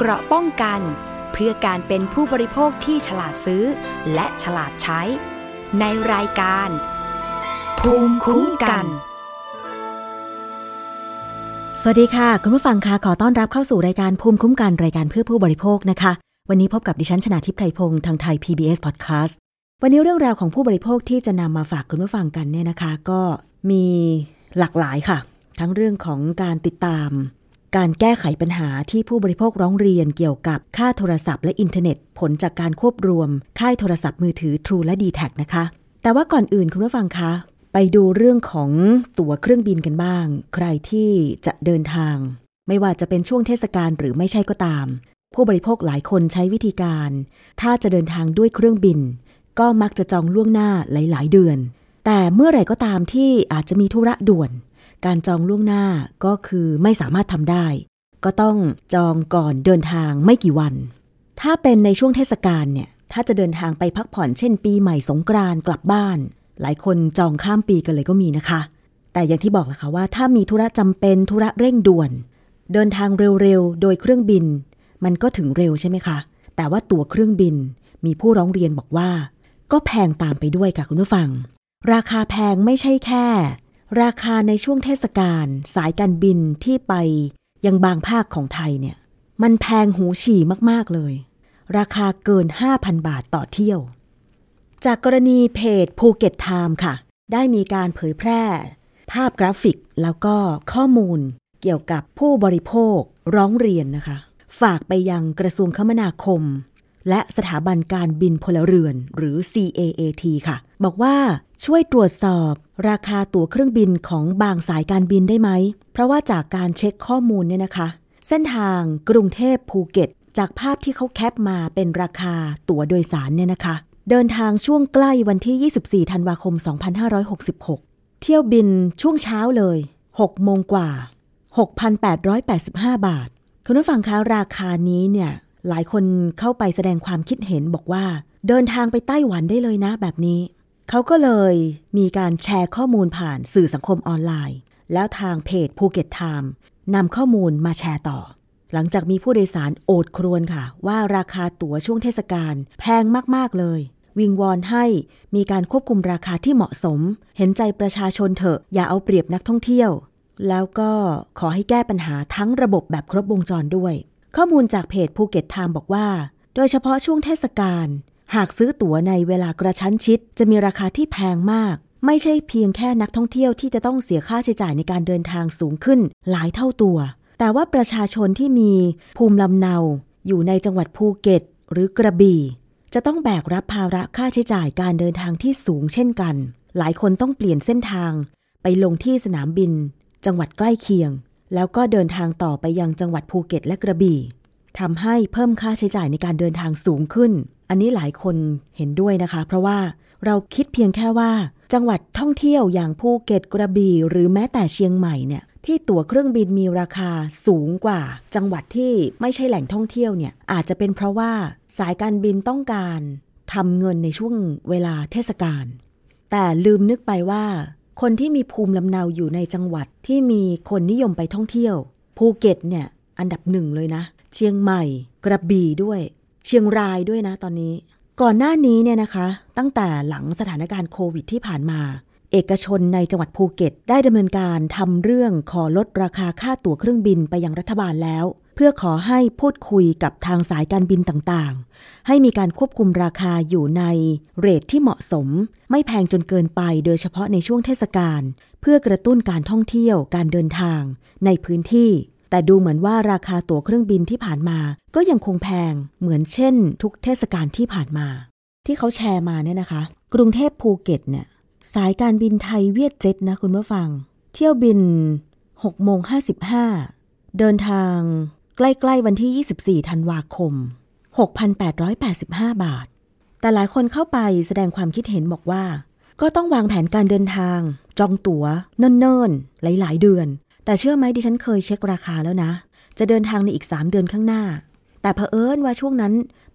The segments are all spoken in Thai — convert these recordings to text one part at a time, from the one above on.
เกราะป้องกัน เพื่อการเป็นผู้บริโภคที่ฉลาดซื้อ และฉลาดใช้ ในรายการ ภูมิคุ้มกัน สวัสดีค่ะ คุณผู้ฟังคะขอต้อนรับเข้าสู่รายการภูมิคุ้มกันรายการเพื่อผู้บริโภคนะคะ วันนี้พบกับดิฉันชนาทิพไพรพงศ์ทางไทย PBS Podcast วันนี้เรื่องราวของผู้บริโภคที่จะนำมาฝากคุณผู้ฟังกันเนี่ยนะคะ ก็มีหลากหลายค่ะ ทั้งเรื่องของการติดตาม การแก้ไขปัญหาที่ผู้บริโภคร้องเรียนเกี่ยวกับค่าโทรศัพท์และอินเทอร์เน็ต ผลจากการควบรวม ค่ายโทรศัพท์มือถือ True และ d t แทนะคะ แต่ว่าก่อนอื่นคุณผู้ฟังคะ ไปดูเรื่องของตั๋วเครื่องบินกันบ้าง ใครที่จะเดินทาง ไม่ว่าจะเป็นช่วงเทศกาลหรือไม่ใช่ก็ตาม ผู้บริโภคหลายคนใช้วิธีการ ถ้าจะเดินทางด้วยเครื่องบิน ก็มักจะจองล่วงหน้าหลาย ๆ เดือน แต่เมื่อไหร่ก็ตามที่อาจจะมีธุระด่วน การจองล่วงหน้าก็คือไม่สามารถทำได้ ก็ต้องจองก่อนเดินทางไม่กี่วัน ถ้าเป็นในช่วงเทศกาลเนี่ยถ้าจะเดินทางไปพักผ่อนเช่น ปีใหม่สงกรานต์กลับบ้าน หลายคนจองข้ามปีกันเลยก็มีนะคะ แต่อย่างที่บอกแหละค่ะว่าถ้ามีธุระจำเป็นธุระเร่งด่วน เดินทางเร็วๆ โดยเครื่องบิน มันก็ถึงเร็วใช่ไหมคะ แต่ว่าตั๋วเครื่องบิน มีผู้ร้องเรียนบอกว่า ก็แพงตามไปด้วยค่ะคุณผู้ฟัง ราคาแพงไม่ใช่แค่ ราคาในช่วงเทศกาลสายการบินที่ไปยังบางภาคของไทยเนี่ย มันแพงหูฉี่มาก ๆ เลย ราคาเกิน 5,000 บาทต่อเที่ยว จากกรณีเพจ Phuket Times ค่ะ ได้มีการเผยแพร่ ภาพกราฟิกแล้วก็ข้อมูลเกี่ยวกับผู้บริโภคร้องเรียนนะคะ ฝากไปยังกระทรวงคมนาคม และสถาบันการบินพลเรือนหรือ CAAT ค่ะ บอกว่าช่วยตรวจสอบราคาตั๋วเครื่องบินของบางสายการบินได้ไหม เพราะว่าจากการเช็คข้อมูลเนี่ยนะคะ เส้นทางกรุงเทพภูเก็ต จากภาพที่เขาแคปมาเป็นราคาตั๋วโดยสารเนี่ยนะคะ เดินทางช่วงใกล้วันที่ 24 ธันวาคม 2566 เที่ยวบินช่วงเช้าเลย 6 โมงกว่า 6,885 บาท คุณผู้ฟังคะราคานี้เนี่ยหลายคนเข้าไปแสดงความคิดเห็นบอกว่า เดินทางไปไต้หวันได้เลยนะแบบนี้ เขาก็เลยมีการแชร์ข้อมูลผ่านสื่อสังคมออนไลน์ แล้วทางเพจภูเก็ตไทม์นำข้อมูลมาแชร์ต่อ หลังจากมีผู้โดยสารโอดครวญค่ะ ว่าราคาตั๋วช่วงเทศกาลแพงมากๆเลย วิงวอนให้มีการควบคุมราคาที่เหมาะสม เห็นใจประชาชนเถอะอย่าเอาเปรียบนักท่องเที่ยว แล้วก็ขอให้แก้ปัญหาทั้งระบบแบบครบวงจรด้วย ข้อมูลจากเพจภูเก็ตไทม์บอกว่า โดยเฉพาะช่วงเทศกาล หากซื้อตั๋วในเวลากระชั้นชิด จะมีราคาที่แพงมาก ไม่ใช่เพียงแค่นักท่องเที่ยวที่จะต้องเสียค่าใช้จ่ายในการเดินทางสูงขึ้นหลายเท่าตัว แต่ว่าประชาชนที่มีภูมิลำเนา อยู่ในจังหวัดภูเก็ต หรือกระบี่ จะต้องแบกรับภาระค่าใช้จ่ายการเดินทางที่สูงเช่นกัน หลายคนต้องเปลี่ยนเส้นทาง ไปลงที่สนามบิน จังหวัดใกล้เคียง แล้วก็เดินทางต่อไปยังจังหวัดภูเก็ตและกระบี่ทำให้เพิ่มค่าใช้จ่ายในการเดินทางสูงขึ้น อันนี้หลายคนเห็นด้วยนะคะ เพราะว่าเราคิดเพียงแค่ว่า จังหวัดท่องเที่ยวอย่างภูเก็ตกระบี่หรือแม้แต่เชียงใหม่เนี่ยที่ตั๋วเครื่องบินมีราคาสูงกว่า จังหวัดที่ไม่ใช่แหล่งท่องเที่ยวเนี่ยอาจจะเป็นเพราะว่าสายการบินต้องการทำเงินในช่วงเวลาเทศกาลแต่ลืมนึกไปว่า คนที่มีภูมิลำเนาอยู่ในจังหวัดที่มีคนนิยมไปท่องเที่ยว ภูเก็ตเนี่ยอันดับหนึ่งเลยนะ เชียงใหม่ กระบี่ด้วย เชียงรายด้วยนะตอนนี้ ก่อนหน้านี้เนี่ยนะคะ ตั้งแต่หลังสถานการณ์โควิดที่ผ่านมา เอกชนในจังหวัดภูเก็ต ได้ดำเนินการทำเรื่องขอลดราคาค่าตั๋วเครื่องบินไปยังรัฐบาลแล้ว เพื่อขอให้พูดคุยกับทางสายการบินต่างๆ ให้มีการควบคุมราคาอยู่ใน rate ที่เหมาะสม ไม่แพงจนเกินไปโดยเฉพาะในช่วงเทศกาลเพื่อกระตุ้นการท่องเที่ยวการเดินทางในพื้นที่ แต่ดูเหมือนว่าราคาตั๋วเครื่องบินที่ผ่านมา ก็ยังคงแพงเหมือนเช่น ทุกเทศกาลที่ผ่านมา ที่เขาแชร์มาเนี่ยนะคะ กรุงเทพภูเก็ตเนี่ยสายการบินไทยเวียดเจ็ตนะคุณผู้ฟัง เที่ยวบิน6โมง55 เดินทางใกล้ๆวันที่ 24 ธันวาคม 6,885 บาท แต่หลายคนเข้าไปแสดงความคิดเห็นบอกว่า ก็ต้องวางแผนการเดินทาง จองตั๋วเนิ่นๆ หลายๆ เดือน แต่เชื่อไหมดิฉันเคยเช็คราคาแล้วนะ จะเดินทางในอีก 3 เดือนข้างหน้า แต่เผอิญว่าช่วงนั้น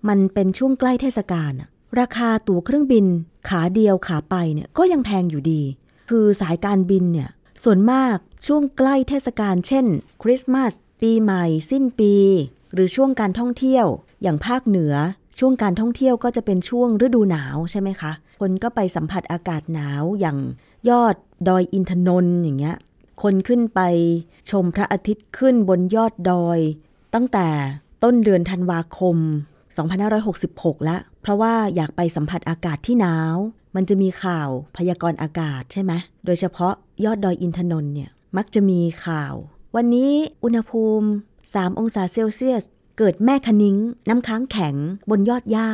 มันเป็นช่วงใกล้เทศกาลราคาตั๋วเครื่องบิน ขาเดียวขาไปเนี่ยก็ยังแพงอยู่ดี คือสายการบินเนี่ยส่วนมากช่วงใกล้เทศกาลเช่น คริสต์มาส ปีใหม่ สิ้นปี หรือช่วงการท่องเที่ยว อย่างภาคเหนือ ช่วงการท่องเที่ยวก็จะเป็นช่วงฤดูหนาวใช่ไหมคะ คนก็ไปสัมผัสอากาศหนาวอย่างยอดดอยอินทนนท์อย่างเงี้ย คนขึ้นไปชมพระอาทิตย์ขึ้นบนยอดดอย ตั้งแต่ต้นเดือนธันวาคม 2566แล้วเพราะว่าอยากไปสัมผัสอากาศที่หนาว มันจะมีข่าวพยากรณ์อากาศใช่ไหม โดยเฉพาะยอดดอยอินทนนท์เนี่ย มักจะมีข่าว วันนี้อุณหภูมิ 3 องศาเซลเซียส เกิดแม่คนิ้ง น้ำค้างแข็งบนยอดหญ้า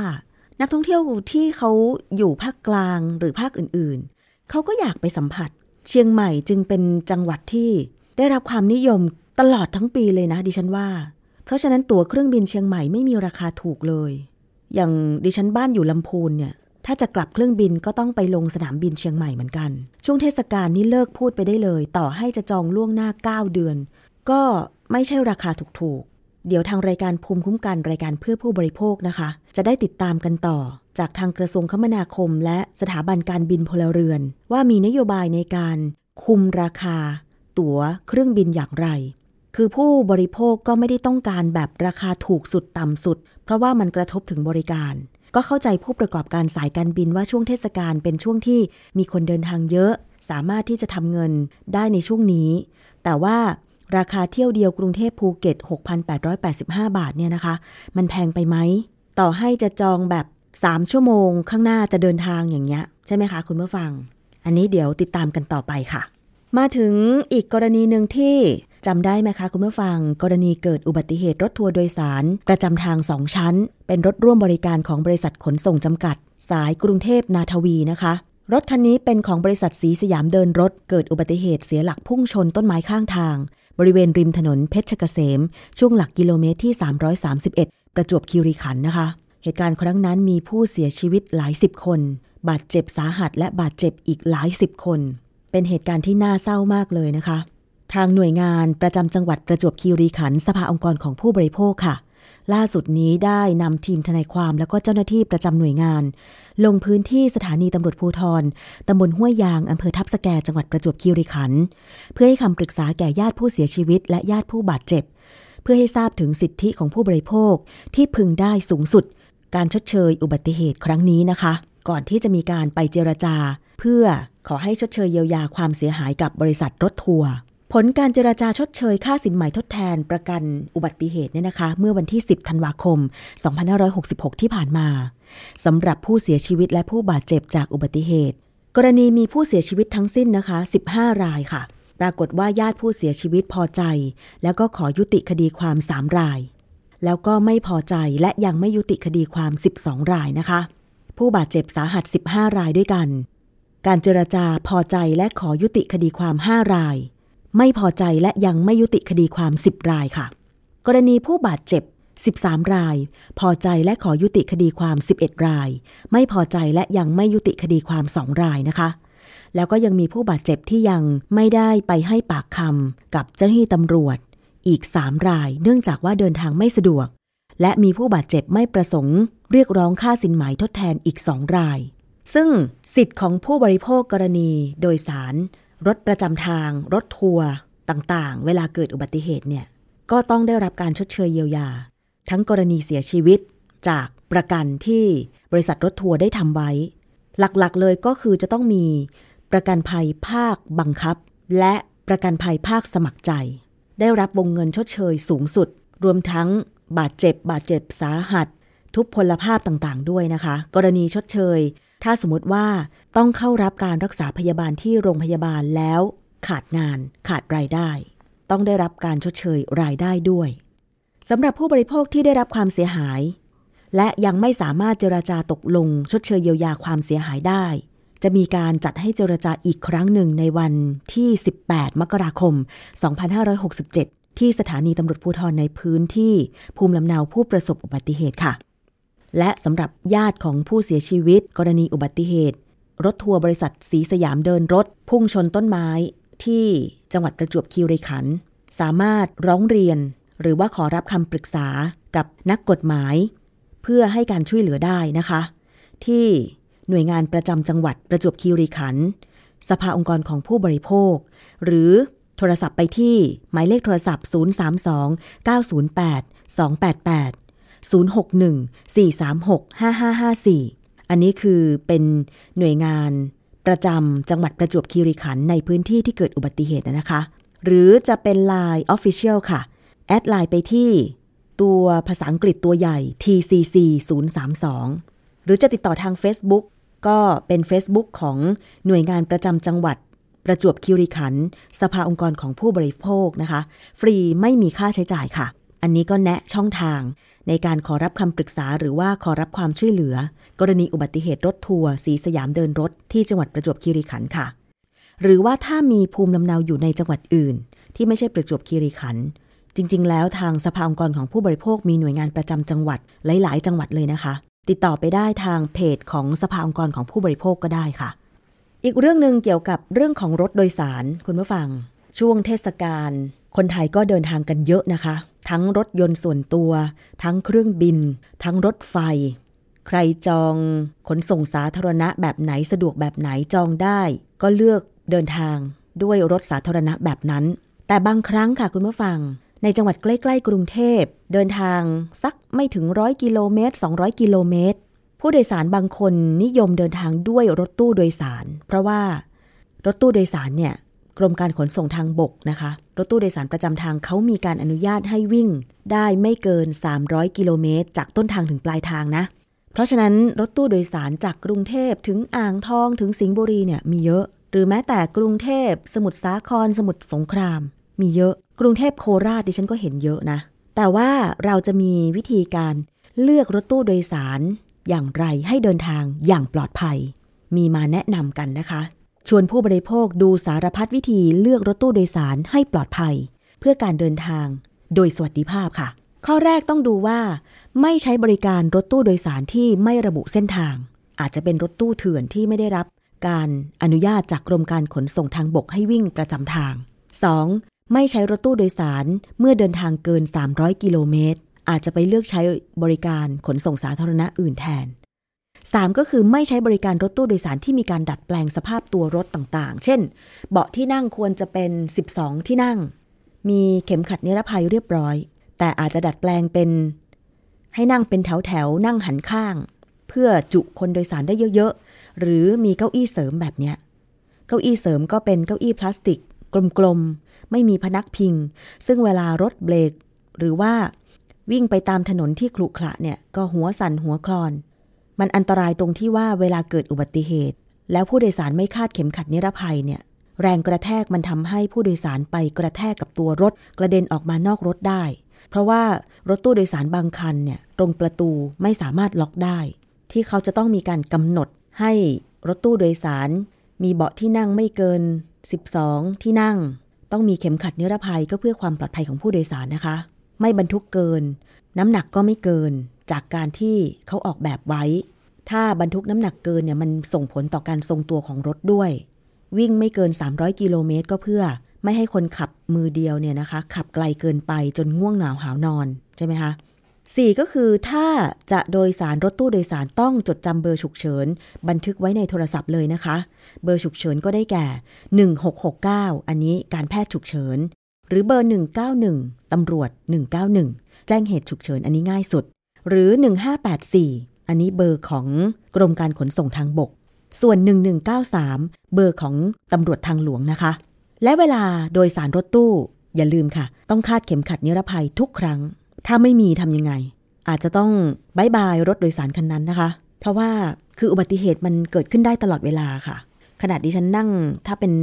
นักท่องเที่ยวที่เขาอยู่ภาคกลางหรือภาคอื่นๆ เขาก็อยากไปสัมผัส เชียงใหม่จึงเป็นจังหวัดที่ได้รับความนิยมตลอดทั้งปีเลยนะดิฉันว่า เพราะฉะนั้นตั๋วเครื่องบินเชียงใหม่ไม่มีราคาถูกเลย อย่างดิฉันบ้านอยู่ลำพูนเนี่ย ถ้าจะกลับเครื่องบินก็ต้องไปลงสนามบินเชียงใหม่เหมือนกัน ช่วงเทศกาลนี้เลิกพูดไปได้เลย ต่อให้จะจองล่วงหน้า 9 เดือน ก็ไม่ใช่ราคาถูกๆ เดี๋ยวทางรายการภูมิคุ้มกันรายการเพื่อผู้บริโภคนะคะ จะได้ติดตามกันต่อ จากทางกระทรวงคมนาคม และสถาบันการบินพลเรือน ว่ามีนโยบายในการคุมราคา ตั๋วเครื่องบินอย่างไร คือผู้บริโภคก็ไม่ได้ต้องการแบบราคาถูกสุดต่ำสุด เพราะว่ามันกระทบถึงบริการ ก็เข้าใจผู้ประกอบการสายการบินว่าช่วงเทศกาลเป็นช่วงที่มีคนเดินทางเยอะ สามารถที่จะทำเงินได้ในช่วงนี้ แต่ว่าราคาเที่ยวเดียวกรุงเทพภูเก็ต 6,885 บาทเนี่ยนะคะ มันแพงไปไหม ต่อให้จะจองแบบ 3ชั่วโมงข้างหน้าจะเดินทางอย่างเงี้ยใช่ไหมคะคุณผู้ฟัง อันนี้เดี๋ยวติดตามกันต่อไปค่ะ มาถึงอีกกรณีหนึ่งที่จำได้ไหมคะคุณผู้ฟัง กรณีเกิดอุบัติเหตุรถทัวร์โดยสาร ประจำทางสองชั้น เป็นรถร่วมบริการของบริษัทขนส่งจำกัด สายกรุงเทพนาทวีนะคะ รถคันนี้เป็นของบริษัทสีสยามเดินรถ เกิดอุบัติเหตุเสียหลักพุ่งชนต้นไม้ข้างทาง บริเวณริมถนนเพชรเกษม ช่วงหลักกิโลเมตรที่ 331 ประจวบคีรีขันธ์นะคะ เหตุการณ์ครั้งนั้นมีผู้เสียชีวิตหลายสิบคน บาดเจ็บสาหัสและบาดเจ็บอีกหลายสิบคน เป็นเหตุการณ์ที่น่าเศร้ามากเลยนะคะ ทางหน่วยงานประจำจังหวัดประจวบคีรีขันธ์สภาองค์กรของผู้บริโภคค่ะ ล่าสุดนี้ได้นำทีมทนายความแล้วก็เจ้าหน้าที่ประจำหน่วยงาน ลงพื้นที่สถานีตำรวจภูทรตำบลห้วยยางอำเภอทับสแกจังหวัดประจวบคีรีขันธ์เพื่อให้คำปรึกษาแก่ญาติผู้เสียชีวิต และญาติผู้บาดเจ็บ เพื่อให้ทราบถึงสิทธิของผู้บริโภคที่พึงได้สูงสุด การชดเชยอุบัติเหตุครั้งนี้นะคะ ก่อนที่จะมีการไปเจรจา เพื่อขอให้ชดเชยเยียวยาความเสียหายกับบริษัทรถทัวร์ผลการเจราจาชดเชยค่าสินใหม่ทดแทนประกันอุบัติเหตุเนี่ยนะคะ เมื่อวันที่ 10 ธันวาคม 2566 ที่ผ่านมาสำหรับผู้เสียชีวิตและผู้บาดเจ็บจากอุบัติเหตุ กรณีมีผู้เสียชีวิตทั้งสิ้นนะคะ 15 รายค่ะ ปรากฏว่าญาติผู้เสียชีวิตพอใจ แล้วก็ขอยุติคดีความ 3 ราย แล้วก็ไม่พอใจและยังไม่ยุติคดีความ 12 รายนะคะ ผู้บาดเจ็บสาหัส 15 รายด้วยกัน การเจรจาพอใจและขอยุติคดีความ 5 ราย ไม่พอใจและยังไม่ยุติคดีความ 10 รายค่ะ กรณีผู้บาดเจ็บ 13 ราย พอใจและขอยุติคดีความ 11 ราย ไม่พอใจและยังไม่ยุติคดีความ 2 รายนะคะแล้วก็ยังมีผู้บาดเจ็บที่ยังไม่ได้ไปให้ปากคำกับเจ้าหน้าที่ตำรวจ อีก 3 ราย เนื่องจากว่าเดินทางไม่สะดวก และมีผู้บาดเจ็บไม่ประสงค์ เรียกร้องค่าสินไหมทดแทนอีก2ราย ซึ่งสิทธิ์ของผู้บริโภคกรณีโดยสาร รถประจำทาง รถทัวร์ต่างๆ เวลาเกิดอุบัติเหตุเนี่ยก็ต้องได้รับการชดเชยเยียวยา ทั้งกรณีเสียชีวิตจากประกันที่บริษัทรถทัวร์ได้ทำไว้ หลักๆเลยก็คือจะต้องมีประกันภัยภาคบังคับ และประกันภัยภาคสมัครใจ ได้รับวงเงินชดเชยสูงสุด รวมทั้งบาดเจ็บ บาดเจ็บสาหัส ทุพพลภาพต่างๆ ด้วยนะคะ กรณีชดเชย ถ้าสมมติว่าต้องเข้ารับการรักษาพยาบาลที่โรงพยาบาลแล้ว ขาดงาน ขาดรายได้ ต้องได้รับการชดเชยรายได้ด้วยสำหรับผู้บริโภคที่ได้รับความเสียหาย และยังไม่สามารถเจราจาตกลงชดเชยเยียวยาความเสียหายได้ จะมีการจัดให้เจรจาอีกครั้งหนึ่งในวันที่ 18 มกราคม 2567 ที่สถานีตำรวจภูธรในพื้นที่ภูมิลำเนาผู้ประสบอุบัติเหตุค่ะ และสำหรับญาติของผู้เสียชีวิต กรณีอุบัติเหตุ รถทัวร์บริษัทสีสยามเดินรถ พุ่งชนต้นไม้ที่จังหวัดประจวบคีรีขันธ์สามารถร้องเรียน หรือว่าขอรับคำปรึกษากับนักกฎหมาย เพื่อให้การช่วยเหลือได้นะคะ ที่ หน่วยงานประจำจังหวัดประจวบคีรีขันธ์สภาองค์กรของผู้บริโภค หรือโทรศัพท์ไปที่หมายเลขโทรศัพท์ 032 908 288 061 436 5554 อันนี้คือเป็นหน่วยงานประจำจังหวัดประจวบคีรีขันธ์ในพื้นที่ที่เกิดอุบัติเหตุนะคะ หรือจะเป็น Line Official ค่ะ แอดไลน์ไปที่ ตัวภาษาอังกฤษตัวใหญ่ TCC 032หรือจะติดต่อทาง Facebook ก็เป็น Facebook ของหน่วยงานประจำจังหวัด ประจวบคีรีขันธ์สภาองค์กรของผู้บริโภคนะคะ ฟรีไม่มีค่าใช้จ่ายค่ะ อันนี้ก็แนะช่องทาง ในการขอรับคำปรึกษาหรือว่าขอรับความช่วยเหลือ กรณีอุบัติเหตุรถทัวร์สีสยามเดินรถที่จังหวัดประจวบคีรีขันธ์ค่ะ หรือว่าถ้ามีภูมิลำเนาอยู่ในจังหวัดอื่น ที่ไม่ใช่ประจวบคีรีขันธ์จริง ๆ แล้วทางสภาองค์กรของผู้บริโภคมีหน่วยงานประจำจังหวัดหลาย ๆ จังหวัดเลยนะคะ ติดต่อไปได้ทางเพจของสภาองค์กรของผู้บริโภคก็ได้ค่ะ อีกเรื่องหนึ่งเกี่ยวกับเรื่องของรถโดยสารคุณผู้ฟัง ช่วงเทศกาลคนไทยก็เดินทางกันเยอะนะคะ ทั้งรถยนต์ส่วนตัว ทั้งเครื่องบิน ทั้งรถไฟ ใครจองขนส่งสาธารณะแบบไหนสะดวกแบบไหนจองได้ ก็เลือกเดินทางด้วยรถสาธารณะแบบนั้น แต่บางครั้งค่ะคุณผู้ฟัง ในจังหวัดใกล้ ๆ กรุงเทพ เดินทางสักไม่ถึงร้อยกิโลเมตร200 กิโลเมตร ผู้โดยสารบางคนนิยมเดินทางด้วยรถตู้โดยสาร เพราะว่ารถตู้โดยสารเนี่ยกรมการขนส่งทางบกนะคะ รถตู้โดยสารประจำทางเขามีการอนุญาตให้วิ่ง ได้ไม่เกิน 300 กิโลเมตร จากต้นทางถึงปลายทางนะ เพราะฉะนั้นรถตู้โดยสารจากกรุงเทพถึงอ่างทองถึงสิงห์บุรีเนี่ยมีเยอะ หรือแม้แต่กรุงเทพ สมุทรสาคร สมุทรสงคราม มีเยอะ กรุงเทพโคราชดิฉันก็เห็นเยอะนะ แต่ว่าเราจะมีวิธีการเลือกรถตู้โดยสารอย่างไรให้เดินทางอย่างปลอดภัย มีมาแนะนำกันนะคะ ชวนผู้บริโภคดูสารพัดวิธีเลือกรถตู้โดยสารให้ปลอดภัย เพื่อการเดินทางโดยสวัสดิภาพค่ะ ข้อแรกต้องดูว่า ไม่ใช้บริการรถตู้โดยสารที่ไม่ระบุเส้นทาง อาจจะเป็นรถตู้เถื่อนที่ไม่ได้รับ การอนุญาตจากกรมการขนส่งทางบกให้วิ่งประจำทาง 2. ไม่ใช้รถตู้โดยสารเมื่อเดินทางเกิน 300 กิโลเมตร อาจจะไปเลือกใช้บริการขนส่งสาธารณะอื่นแทน 3. ก็คือไม่ใช้บริการรถตู้โดยสารที่มีการดัดแปลงสภาพตัวรถต่างๆ เช่น เบาะที่นั่งควรจะเป็น 12 ที่นั่ง มีเข็มขัดนิรภัยเรียบร้อย แต่อาจจะดัดแปลงเป็น ให้นั่งเป็นแถวๆ นั่งหันข้าง เพื่อจุคนโดยสารได้เยอะๆ หรือมีเก้าอี้เสริมแบบเนี้ย เก้าอี้เสริมก็เป็นเก้าอี้พลาสติก กลม ไม่มีพนักพิง ซึ่งเวลารถเบรกหรือว่าวิ่งไปตามถนนที่ขรุขระเนี่ยก็หัวสั่นหัวคลอน มันอันตรายตรงที่ว่าเวลาเกิดอุบัติเหตุ แล้วผู้โดยสารไม่คาดเข็มขัดนิรภัยเนี่ยแรงกระแทกมันทำให้ผู้โดยสารไปกระแทกกับตัวรถกระเด็นออกมานอกรถได้ เพราะว่ารถตู้โดยสารบางคันเนี่ยตรงประตูไม่สามารถล็อกได้ ที่เขาจะต้องมีการกำหนดให้รถตู้โดยสาร มีเบาะที่นั่งไม่เกิน 12 ที่นั่ง ต้องมีเข็มขัดนิรภัยก็เพื่อความปลอดภัยของผู้โดยสารนะคะ ไม่บรรทุกเกิน น้ำหนักก็ไม่เกิน จากการที่เขาออกแบบไว้ ถ้าบรรทุกน้ำหนักเกินเนี่ยมันส่งผลต่อการทรงตัวของรถด้วย วิ่งไม่เกิน 300 กิโลเมตรก็เพื่อไม่ให้คนขับมือเดียวเนี่ยนะคะ ขับไกลเกินไปจนง่วงหนาวหาวนอนใช่ไหมคะ สี่ก็คือถ้าจะโดยสารรถตู้โดยสารต้องจดจำเบอร์ฉุกเฉิน บันทึกไว้ในโทรศัพท์เลยนะคะ เบอร์ฉุกเฉินก็ได้แก่ 1669 อันนี้การแพทย์ฉุกเฉิน หรือเบอร์ 191 ตำรวจ 191 แจ้งเหตุฉุกเฉินอันนี้ง่ายสุด หรือ 1584 อันนี้เบอร์ของกรมการขนส่งทางบก ส่วน 1193 เบอร์ของตำรวจทางหลวงนะคะ และเวลาโดยสารรถตู้ อย่าลืมค่ะ ต้องคาดเข็มขัดนิรภัยทุกครั้ง ถ้าไม่มีทำยังไง อาจจะต้องบายบายรถโดยสารคันนั้นนะคะ เพราะว่าคืออุบัติเหตุมันเกิดขึ้นได้ตลอดเวลาค่ะขณะดิฉันนั่งถ้าเป็น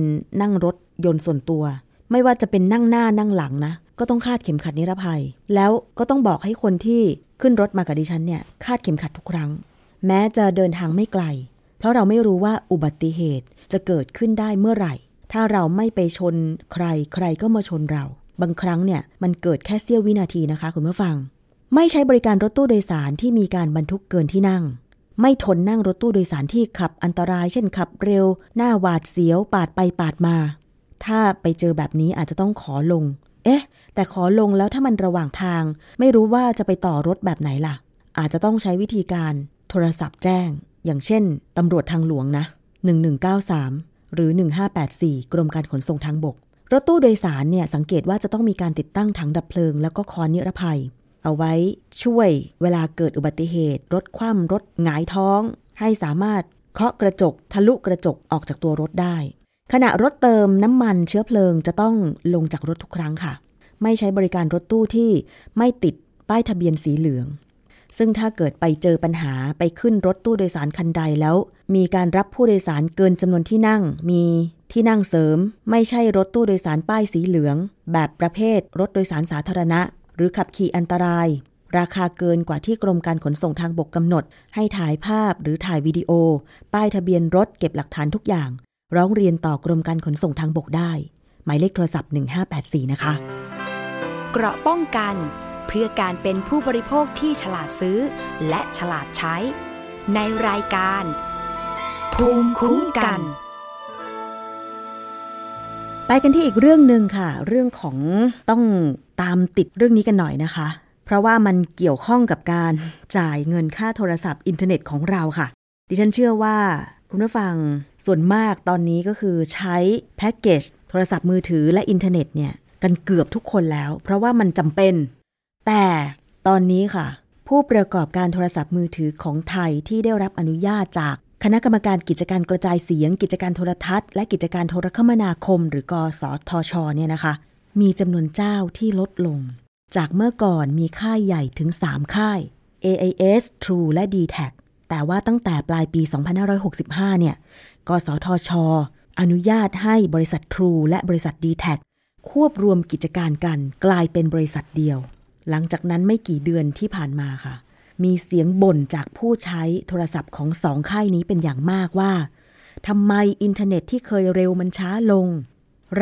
นั่งรถยนต์ส่วนตัว ไม่ว่าจะเป็นนั่งหน้านั่งหลังนะ ก็ต้องคาดเข็มขัดนิรภัย แล้วก็ต้องบอกให้คนที่ขึ้นรถมากับดิฉันเนี่ยคาดเข็มขัดทุกครั้ง แม้จะเดินทางไม่ไกล เพราะเราไม่รู้ว่าอุบัติเหตุจะเกิดขึ้นได้เมื่อไหร่ ถ้าเราไม่ไปชนใครใครก็มาชนเรา บางครั้งเนี่ยมันเกิดแค่เสี้ยววินาทีนะคะ คุณผู้ฟัง ไม่ใช้บริการรถตู้โดยสารที่มีการบรรทุกเกินที่นั่ง ไม่ทนนั่งรถตู้โดยสารที่ขับอันตราย เช่นขับเร็ว หน้าหวาดเสียว ปาดไปปาดมา ถ้าไปเจอแบบนี้อาจจะต้องขอลง เอ๊ะ แต่ขอลงแล้วถ้ามันระหว่างทาง ไม่รู้ว่าจะไปต่อรถแบบไหนล่ะ อาจจะต้องใช้วิธีการโทรศัพท์แจ้ง อย่างเช่นตำรวจทางหลวงนะ1193 หรือ 1584 กรมการขนส่งทางบก รถตู้โดยสารเนี่ยสังเกตว่าจะต้องมีการติดตั้งถังดับเพลิง แล้วก็คอนนิรภัย เอาไว้ช่วยเวลาเกิดอุบัติเหตุ รถคว่ำรถหงายท้อง ให้สามารถเคาะกระจก ทะลุกระจกออกจากตัวรถได้ ขณะรถเติมน้ำมันเชื้อเพลิงจะต้องลงจากรถทุกครั้งค่ะ ไม่ใช้บริการรถตู้ที่ไม่ติดป้ายทะเบียนสีเหลือง ซึ่งถ้าเกิดไปเจอปัญหาไปขึ้นรถตู้โดยสารคันใดแล้ว มีการรับผู้โดยสารเกินจำนวนที่นั่ง มีที่นั่งเสริม ไม่ใช่รถตู้โดยสารป้ายสีเหลือง แบบประเภท รถโดยสารสาธารณะ หรือขับขี่อันตราย ราคาเกินกว่าที่กรมการขนส่งทางบกกำหนด ให้ถ่ายภาพหรือถ่ายวิดีโอ ป้ายทะเบียนรถเก็บหลักฐานทุกอย่าง ร้องเรียนต่อกรมการขนส่งทางบกได้ หมายเลขโทรศัพท์ 1584 นะคะ เกราะป้องกัน เพื่อการเป็นผู้บริโภคที่ฉลาดซื้อ และฉลาดใช้ ในรายการ ภูมิคุ้มกัน ไปกันที่อีกเรื่องหนึ่งค่ะ เรื่องของต้องตามติดเรื่องนี้กันหน่อยนะคะ เพราะว่ามันเกี่ยวข้องกับการจ่ายเงินค่าโทรศัพท์อินเทอร์เน็ตของเราค่ะ ดิฉันเชื่อว่าคุณผู้ฟังส่วนมากตอนนี้ก็คือใช้แพ็กเกจโทรศัพท์มือถือและอินเทอร์เน็ตเนี่ยกันเกือบทุกคนแล้ว เพราะว่ามันจำเป็น แต่ตอนนี้ค่ะ ผู้ประกอบการโทรศัพท์มือถือของไทยที่ได้รับอนุญาตจากคณะกรรมการกิจการกระจายเสียง กิจการโทรทัศน์และกิจการโทรคมนาคม หรือกสทชเนี่ยนะคะ มีจำนวนเจ้าที่ลดลง จากเมื่อก่อนมีค่ายใหญ่ถึง 3 ค่าย AIS True และ d t แทแต่ว่าตั้งแต่ปลายปี 2565 เนี่ย กสทช อนุญาตให้บริษัท True และบริษัท d t แทควบรวมกิจการกันกลายเป็นบริษัทเดียว หลังจากนั้นไม่กี่เดือนที่ผ่านมาค่ะ มีเสียงบ่นจากผู้ใช้โทรศัพท์ของสองค่ายนี้เป็นอย่างมากว่าทำไมอินเทอร์เน็ตที่เคยเร็วมันช้าลง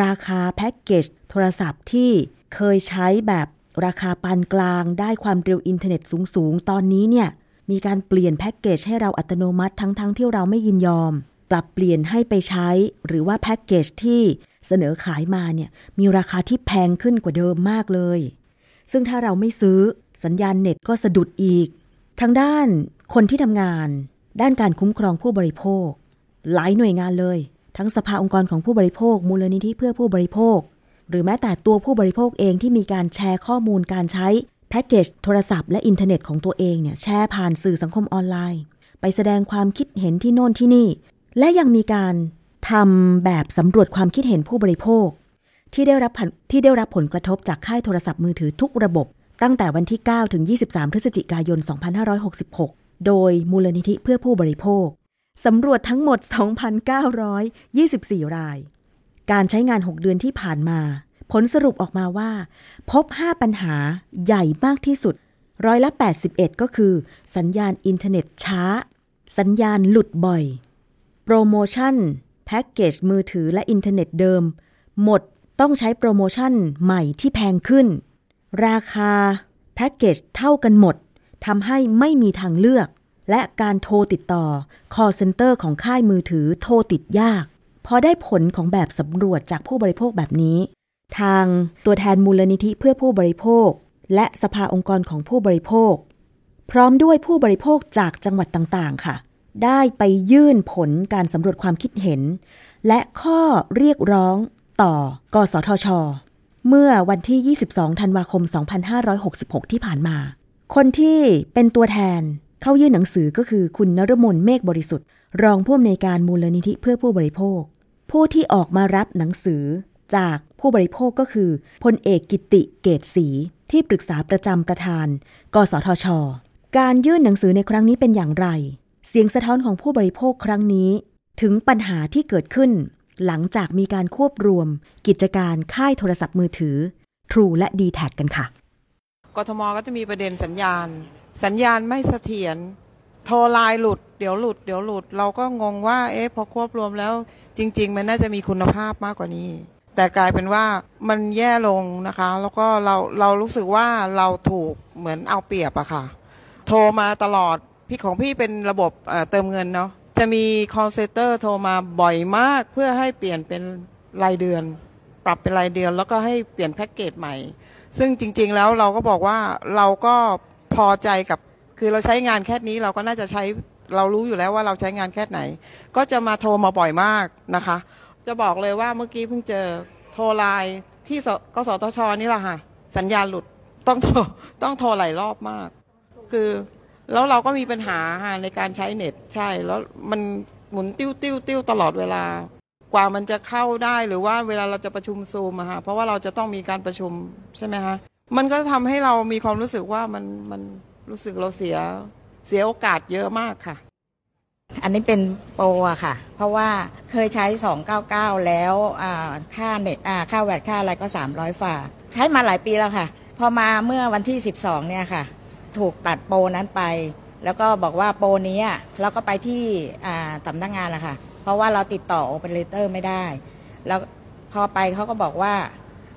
ราคาแพ็กเกจโทรศัพท์ที่เคยใช้แบบราคาปานกลางได้ความเร็วอินเทอร์เน็ตสูงๆ ตอนนี้เนี่ย มีการเปลี่ยนแพ็กเกจให้เราอัตโนมัติทั้งๆที่เราไม่ยินยอม ปรับเปลี่ยนให้ไปใช้ หรือว่าแพ็กเกจที่เสนอขายมาเนี่ย มีราคาที่แพงขึ้นกว่าเดิมมากเลย ซึ่งถ้าเราไม่ซื้อสัญญาณเน็ตก็สะดุดอีก ทางด้านคนที่ทำงาน ด้านการคุ้มครองผู้บริโภค หลายหน่วยงานเลย ทั้งสภาองค์กรของผู้บริโภค มูลนิธิเพื่อผู้บริโภค หรือแม้แต่ตัวผู้บริโภคเองที่มีการแชร์ข้อมูลการใช้แพ็กเกจโทรศัพท์และอินเทอร์เน็ตของตัวเองเนี่ยแชร์ผ่านสื่อสังคมออนไลน์ ไปแสดงความคิดเห็นที่โน่นที่นี่ และยังมีการทำแบบสำรวจความคิดเห็นผู้บริโภค ที่ได้รับที่ได้รับผลกระทบจากค่ายโทรศัพท์มือถือทุกระบบ ตั้งแต่วันที่ 9 ถึง 23 พฤศจิกายน 2566 โดยมูลนิธิเพื่อผู้บริโภคสำรวจทั้งหมด 2,924 ราย การใช้งาน 6 เดือนที่ผ่านมา ผลสรุปออกมาว่า พบ 5 ปัญหาใหญ่มากที่สุด ร้อยละ 81 ก็คือ สัญญาณอินเทอร์เน็ตช้า สัญญาณหลุดบ่อย โปรโมชั่น แพ็กเกจมือถือและอินเทอร์เน็ตเดิม หมด ต้องใช้โปรโมชั่นใหม่ที่แพงขึ้น ราคาแพ็กเกจเท่ากันหมดทำให้ไม่มีทางเลือก และการโทรติดต่อ call center ของค่ายมือถือโทรติดยาก พอได้ผลของแบบสำรวจจากผู้บริโภคแบบนี้ ทางตัวแทนมูลนิธิเพื่อผู้บริโภค และสภาองค์กรของผู้บริโภค พร้อมด้วยผู้บริโภคจากจังหวัดต่างๆ ค่ะ ได้ไปยื่นผลการสำรวจความคิดเห็น และข้อเรียกร้อง ต่อกสทช เมื่อวันที่ 22 ธันวาคม 2566 ที่ผ่านมา คนที่เป็นตัวแทนเข้ายื่นหนังสือก็คือคุณนรมนเมฆบริสุทธิ์ รองผู้อำนวยการมูลนิธิเพื่อผู้บริโภค ผู้ที่ออกมารับหนังสือจากผู้บริโภคก็คือพลเอกกิติเกตศรีที่ปรึกษาประจำประธาน กสทช การยื่นหนังสือในครั้งนี้เป็นอย่างไร เสียงสะท้อนของผู้บริโภคครั้งนี้ ถึงปัญหาที่เกิดขึ้น หลังจากมีการควบรวมกิจการค่ายโทรศัพท์มือถือ True และ d t แทกันค่ะ กทมก็จะมีประเด็นสัญญาณ สัญญาณไม่เสถียรโทรไลน์หลุด เดี๋ยวหลุด เดี๋ยวหลุด เราก็งงว่า เอ๊ะ พอควบรวมแล้วจริง ๆ มันน่าจะมีคุณภาพมากกว่านี้ แต่กลายเป็นว่ามันแย่ลงนะคะ แล้วก็เราเรารู้สึกว่าเราถูกเหมือนเอาเปรียบอะค่ะ โทรมาตลอดพี่ของพี่เป็นระบบเติมเงินเนาะ จะมี call center โทรมาบ่อยมากเพื่อให้เปลี่ยนเป็นรายเดือน ปรับเป็นรายเดือน แล้วก็ให้เปลี่ยนแพ็กเกจใหม่ ซึ่งจริง ๆ แล้วเราก็บอกว่าเราก็พอใจกับคือเราใช้งานแค่นี้เราก็น่าจะใช้เรารู้อยู่แล้วว่าเราใช้งานแค่ไหน ก็จะมาโทรมาบ่อยมากนะคะ จะบอกเลยว่าเมื่อกี้เพิ่งเจอโทรไลน์ที่สกสทชนี่แหละค่ะ สัญญาณหลุดต้องโทรต้องโทรหลายรอบมาก คือ แล้วเราก็มีปัญหาค่ะในการใช้เน็ตใช่ แล้วมันหมุนติ้วติ้วติ้วตลอดเวลา กว่ามันจะเข้าได้หรือว่าเวลาเราจะประชุมซูมอะค่ะเพราะว่าเราจะต้องมีการประชุมใช่ไหมคะมันก็ทำให้เรามีความรู้สึกว่ามันมันรู้สึกเราเสียเสียโอกาสเยอะมากค่ะ อันนี้เป็นโปรอะค่ะ เพราะว่าเคยใช้ 299 แล้วอ่าค่าเน็ตค่าแวดค่าอะไรก็ 300ฝ่า ใช้มาหลายปีแล้วค่ะ พอมาเมื่อวันที่ 12 เนี่ยค่ะ ถูกตัดโปรนั้นไป แล้วก็บอกว่าโปรนี้เราก็ไปที่สำนักงานละค่ะ เพราะว่าเราติดต่อโอเปอเรเตอร์ไม่ได้ แล้วพอไปเขาก็บอกว่า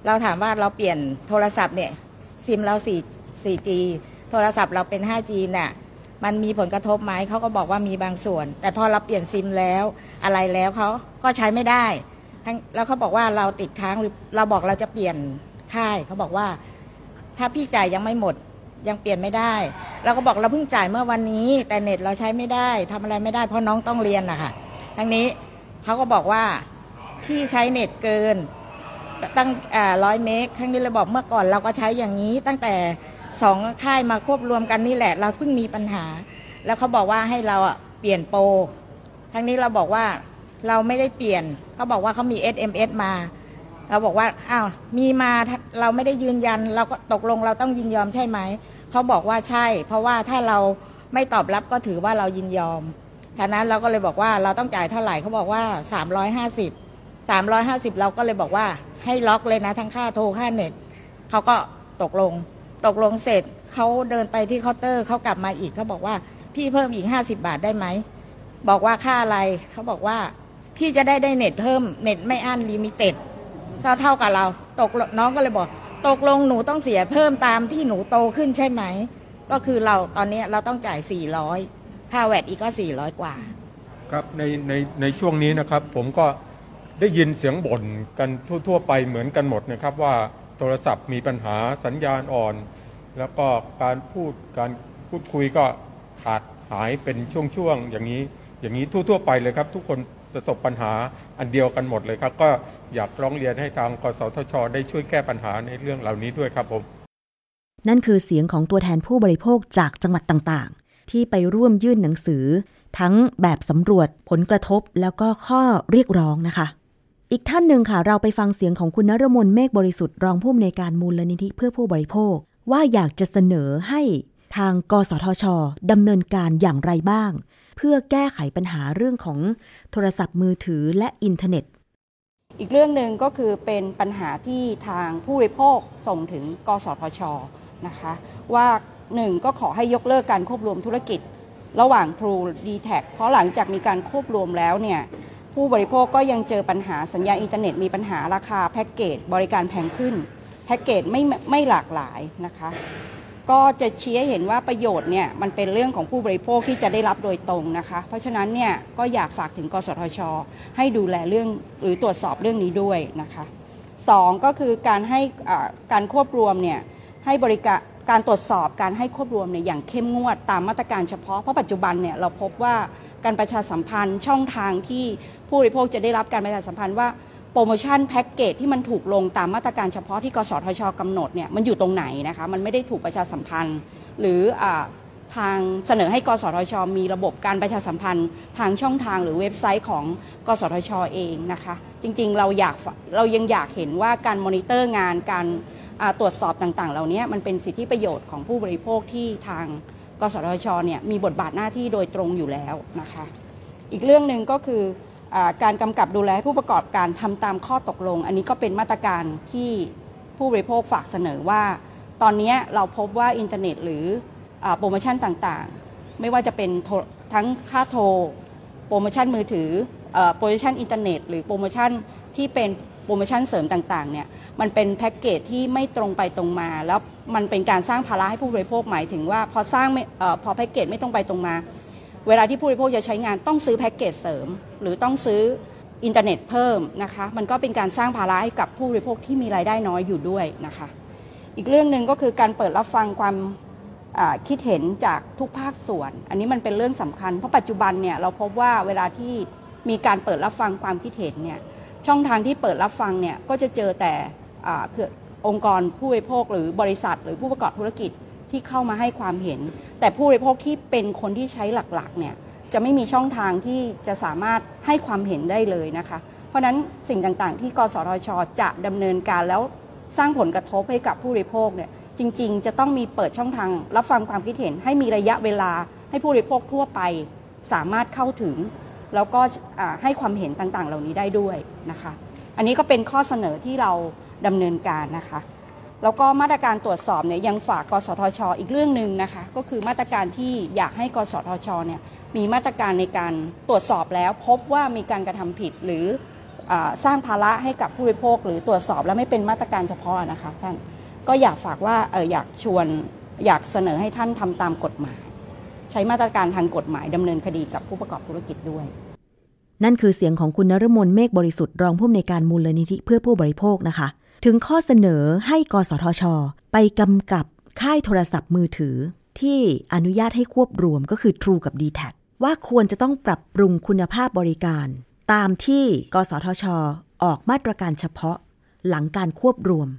เราถามว่าเราเปลี่ยนโทรศัพท์เนี่ยซิมเรา 4 4G โทรศัพท์เราเป็น 5G เนี่ยมันมีผลกระทบไหมเขาก็บอกว่ามีบางส่วน แต่พอเราเปลี่ยนซิมแล้วอะไรแล้วเขาก็ใช้ไม่ได้แล้วเขาบอกว่าเราติดค้างหรือเราบอกเราจะเปลี่ยนค่ายเขาบอกว่า ถ้าพี่จ่ายยังไม่หมด ยังเปลี่ยนไม่ได้ เราก็บอกเราเพิ่งจ่ายเมื่อวันนี้ แต่เน็ตเราใช้ไม่ได้ทำอะไรไม่ได้ เพราะน้องต้องเรียนนะคะทั้งนี้เขาก็บอกว่าพี่ใช้เน็ตเกินตั้งร้อยเมกครั้งนี้เลยบอกเมื่อก่อนเราก็ใช้อย่างนี้ตั้งแต่สองค่ายมาควบรวมกันนี่แหละ เราเพิ่งมีปัญหา แล้วเขาบอกว่าให้เราเปลี่ยนโปรทั้งนี้เราบอกว่าเราไม่ได้เปลี่ยนเขาบอกว่าเขามี SMS มา เราบอกว่าอ้าวมีมาเราไม่ได้ยืนยัน เราก็ตกลงเราต้องยินยอมใช่ไหม เขาบอกว่าใช่ เพราะว่าถ้าเราไม่ตอบรับก็ถือว่าเรายินยอมฉะนั้นเราก็เลยบอกว่าเราต้องจ่ายเท่าไหร่เขาบอกว่า 350 350 เราก็เลยบอกว่าให้ล็อกเลยนะทั้งค่าโทรค่าเน็ตเขาก็ตกลง ตกลงเสร็จเขาเดินไปที่เคาน์เตอร์เขากลับมาอีกเขาบอกว่าพี่เพิ่มอีก 50 บาทได้ไหมบอกว่าค่าอะไรเขาบอกว่า พี่จะได้ได้เน็ตเพิ่มเน็ตไม่อั้น unlimited เท่าเท่ากับเรา ตกน้องก็เลยบอก ตกลงหนูต้องเสียเพิ่มตามที่หนูโตขึ้นใช่ไหม ก็คือเราตอนนี้เราต้องจ่าย 400 ค่าแวดอีกก็ 400 กว่า ครับในในในช่วงนี้นะครับ ผมก็ได้ยินเสียงบ่นกันทั่ว ๆ ไปเหมือนกันหมดนะครับ ว่าโทรศัพท์มีปัญหาสัญญาณอ่อน แล้วก็การพูดการพูดคุยก็ขาดหายเป็นช่วงๆอย่างนี้ อย่างนี้ทั่ว ๆ ไปเลยครับ ทุกคน ประสบปัญหาอันเดียวกันหมดเลยครับ ก็อยากร้องเรียนให้ทางกสทช ได้ช่วยแก้ปัญหาในเรื่องเหล่านี้ด้วยครับผม นั่นคือเสียงของตัวแทนผู้บริโภคจากจังหวัดต่างๆ ที่ไปร่วมยื่นหนังสือ ทั้งแบบสำรวจผลกระทบแล้วก็ข้อเรียกร้องนะคะ อีกท่านหนึ่งค่ะ เราไปฟังเสียงของคุณนรมนเมฆบริสุทธิ์รองผู้อำนวยการมูลนิธิเพื่อผู้บริโภค ว่าอยากจะเสนอให้ทางกสทชดำเนินการอย่างไรบ้าง เพื่อแก้ไขปัญหาเรื่องของโทรศัพท์มือถือและอินเทอร์เน็ต อีกเรื่องหนึ่งก็คือเป็นปัญหาที่ทางผู้บริโภคส่งถึงกสทชนะคะว่าหนึ่งก็ขอให้ยกเลิกการควบรวมธุรกิจ ระหว่าง True d t แทเพราะหลังจากมีการควบรวมแล้วเนี่ยผู้บริโภคก็ยังเจอปัญหาสัญญาอินเทอร์เน็ตมีปัญหาราคาแพ็กเกจบริการแพงขึ้น แพ็กเกจไม่ไม่หลากหลายนะคะ ก็จะชี้ให้เห็นว่าประโยชน์เนี่ยมันเป็นเรื่องของผู้บริโภคที่จะได้รับโดยตรงนะคะ เพราะฉะนั้นเนี่ยก็อยากฝากถึงกสทช ให้ดูแลเรื่องหรือตรวจสอบเรื่องนี้ด้วยนะคะสองก็คือการให้การควบรวมเนี่ยให้บริการการตรวจสอบการให้ควบรวมเนี่ยอย่างเข้มงวดตามมาตรการเฉพาะเพราะปัจจุบันเนี่ยเราพบว่าการประชาสัมพันธ์ช่องทางที่ผู้บริโภคจะได้รับการประชาสัมพันธ์ว่า โปรโมชั่นแพ็กเกจที่มันถูกลงตามมาตรการเฉพาะที่กสทชกำหนดเนี่ยมันอยู่ตรงไหนนะคะมันไม่ได้ถูกประชาสัมพันธ์ หรืออทางเสนอให้กสทช มีระบบการประชาสัมพันธ์ ทางช่องทางหรือเว็บไซต์ของกสทชเองนะคะ จริงๆเราอยากเรายังอยากเห็นว่าการมอนิเตอร์งานการตรวจสอบต่างๆ เหล่านี้มันเป็นสิทธิประโยชน์ของผู้บริโภคที่ทางกสทชเนี่ยมีบทบาทหน้าที่โดยตรงอยู่แล้วนะคะ อีกเรื่องหนึ่งก็คือ การกำกับดูแลผู้ประกอบการทำตามข้อตกลง อันนี้ก็เป็นมาตรการที่ผู้บริโภคฝากเสนอว่า ตอนนี้เราพบว่าอินเทอร์เน็ต หรืออโปรโมชั่นต่างๆ ไม่ว่าจะเป็นทั้งค่าโทร โปรโมชั่นมือถือโปรโมชั่นอินเทอร์เน็ต หรือโปรโมชั่นที่เป็นโปรโมชั่นเสริมต่างๆเนี่ยมันเป็นแพ็กเกจที่ไม่ตรงไปตรงมา แล้วมันเป็นการสร้างภาระให้ผู้บริโภคหมายถึงว่าพอสร้างอพอแพ็กเกจไม่ตรงไปตรงมา เวลาที่ผู้บริโภคจะใช้งานต้องซื้อแพ็กเกจเสริม หรือต้องซื้ออินเทอร์เน็ตเพิ่มนะคะ มันก็เป็นการสร้างภาระให้กับผู้บริโภคที่มีรายได้น้อยอยู่ด้วยนะคะ อีกเรื่องหนึ่งก็คือการเปิดรับฟังความคิดเห็นจากทุกภาคส่วน อันนี้มันเป็นเรื่องสำคัญ เพราะปัจจุบันเนี่ยเราพบว่าเวลาที่มีการเปิดรับฟังความคิดเห็นเนี่ยช่องทางที่เปิดรับฟังเนี่ยก็จะเจอแต่องค์กรผู้บริโภคหรือบริษัท หรือผู้ประกอบธุรกิจ ที่เข้ามาให้ความเห็น แต่ผู้บริโภคที่เป็นคนที่ใช้หลักๆเนี่ยจะไม่มีช่องทางที่จะสามารถให้ความเห็นได้เลยนะคะ เพราะนั้นสิ่งต่างๆ ที่กสทช จะดำเนินการแล้วสร้างผลกระทบให้กับผู้บริโภคเนี่ยจริง ๆ จะต้องมีเปิดช่องทาง รับฟังความคิดเห็น ให้มีระยะเวลาให้ผู้บริโภคทั่วไปสามารถเข้าถึง แล้วก็ให้ความเห็นต่างๆ เหล่านี้ได้ด้วยนะคะ อันนี้ก็เป็นข้อเสนอที่เราดำเนินการนะคะ แล้วก็มาตรการตรวจสอบเนี่ยยังฝากกสทชอีกเรื่องหนึ่งนะคะ ก็คือมาตรการที่อยากให้กสทชเนี่ยมีมาตรการในการตรวจสอบแล้ว พบว่ามีการกระทำผิดหรืออสร้างภาระให้กับผู้บริโภค หรือตรวจสอบแล้วไม่เป็นมาตรการเฉพาะนะคะท่านก็อยากฝากว่าอออยากชวนอยากเสนอให้ท่านทำตามกฎหมาย ใช้มาตรการทางกฎหมายดำเนินคดีกับผู้ประกอบธุรกิจด้วย นั่นคือเสียงของคุณนรมนเมฆบริสุทธิ์รองผู้อำนวยการมูลนิธิเพื่อผู้บริโภคนะคะ ถึงข้อเสนอให้กสทช ไปกำกับค่ายโทรศัพท์มือถือ ที่อนุญาตให้ควบรวมก็คือ True กับ d t แทว่าควรจะต้องปรับปรุงคุณภาพบริการ ตามที่กสทช ออกมาตรการเฉพาะ หลังการควบรวม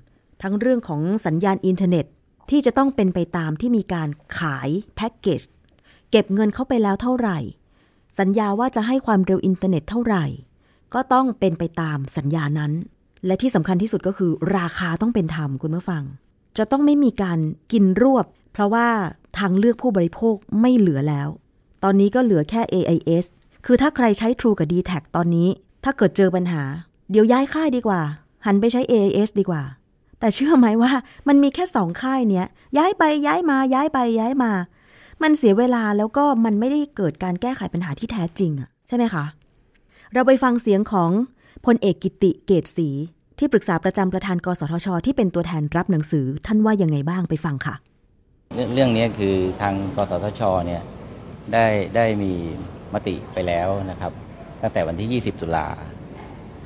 ทั้งเรื่องของสัญญาณอินเทอร์เน็ต ที่จะต้องเป็นไปตามที่มีการขายแพ็กเกจเก็บเงินเข้าไปแล้วเท่าไหร่ สัญญาว่าจะให้ความเร็วอินเทอร์เน็ตเท่าไหร่ ก็ต้องเป็นไปตามสัญญานั้น และที่สำคัญที่สุดก็คือ ราคาต้องเป็นธรรมคุณผู้ฟัง จะต้องไม่มีการกินรวบ เพราะว่าทางเลือกผู้บริโภคไม่เหลือแล้ว ตอนนี้ก็เหลือแค่ AIS คือถ้าใครใช้ True กับ d t แทตอนนี้ ถ้าเกิดเจอปัญหา เดี๋ยวย้ายค่ายดีกว่า หันไปใช้ AIS ดีกว่า แต่เชื่อไหมว่ามันมีแค่สองค่ายเนี้ย ย้ายไปย้ายมาย้ายไปย้ายมา มันเสียเวลาแล้วก็มันไม่ได้เกิดการแก้ไขปัญหาที่แท้จริงอะใช่ไหมคะ เราไปฟังเสียงของพลเอกกิติเกตศรี ที่ปรึกษาประจำประธานกสทช ที่เป็นตัวแทนรับหนังสือท่านว่ายังไงบ้างไปฟังค่ะ เรื่องนี้คือทางกสทชเนี่ยได้ได้มีมติไปแล้วนะครับ ตั้งแต่วันที่ 20 ตุลา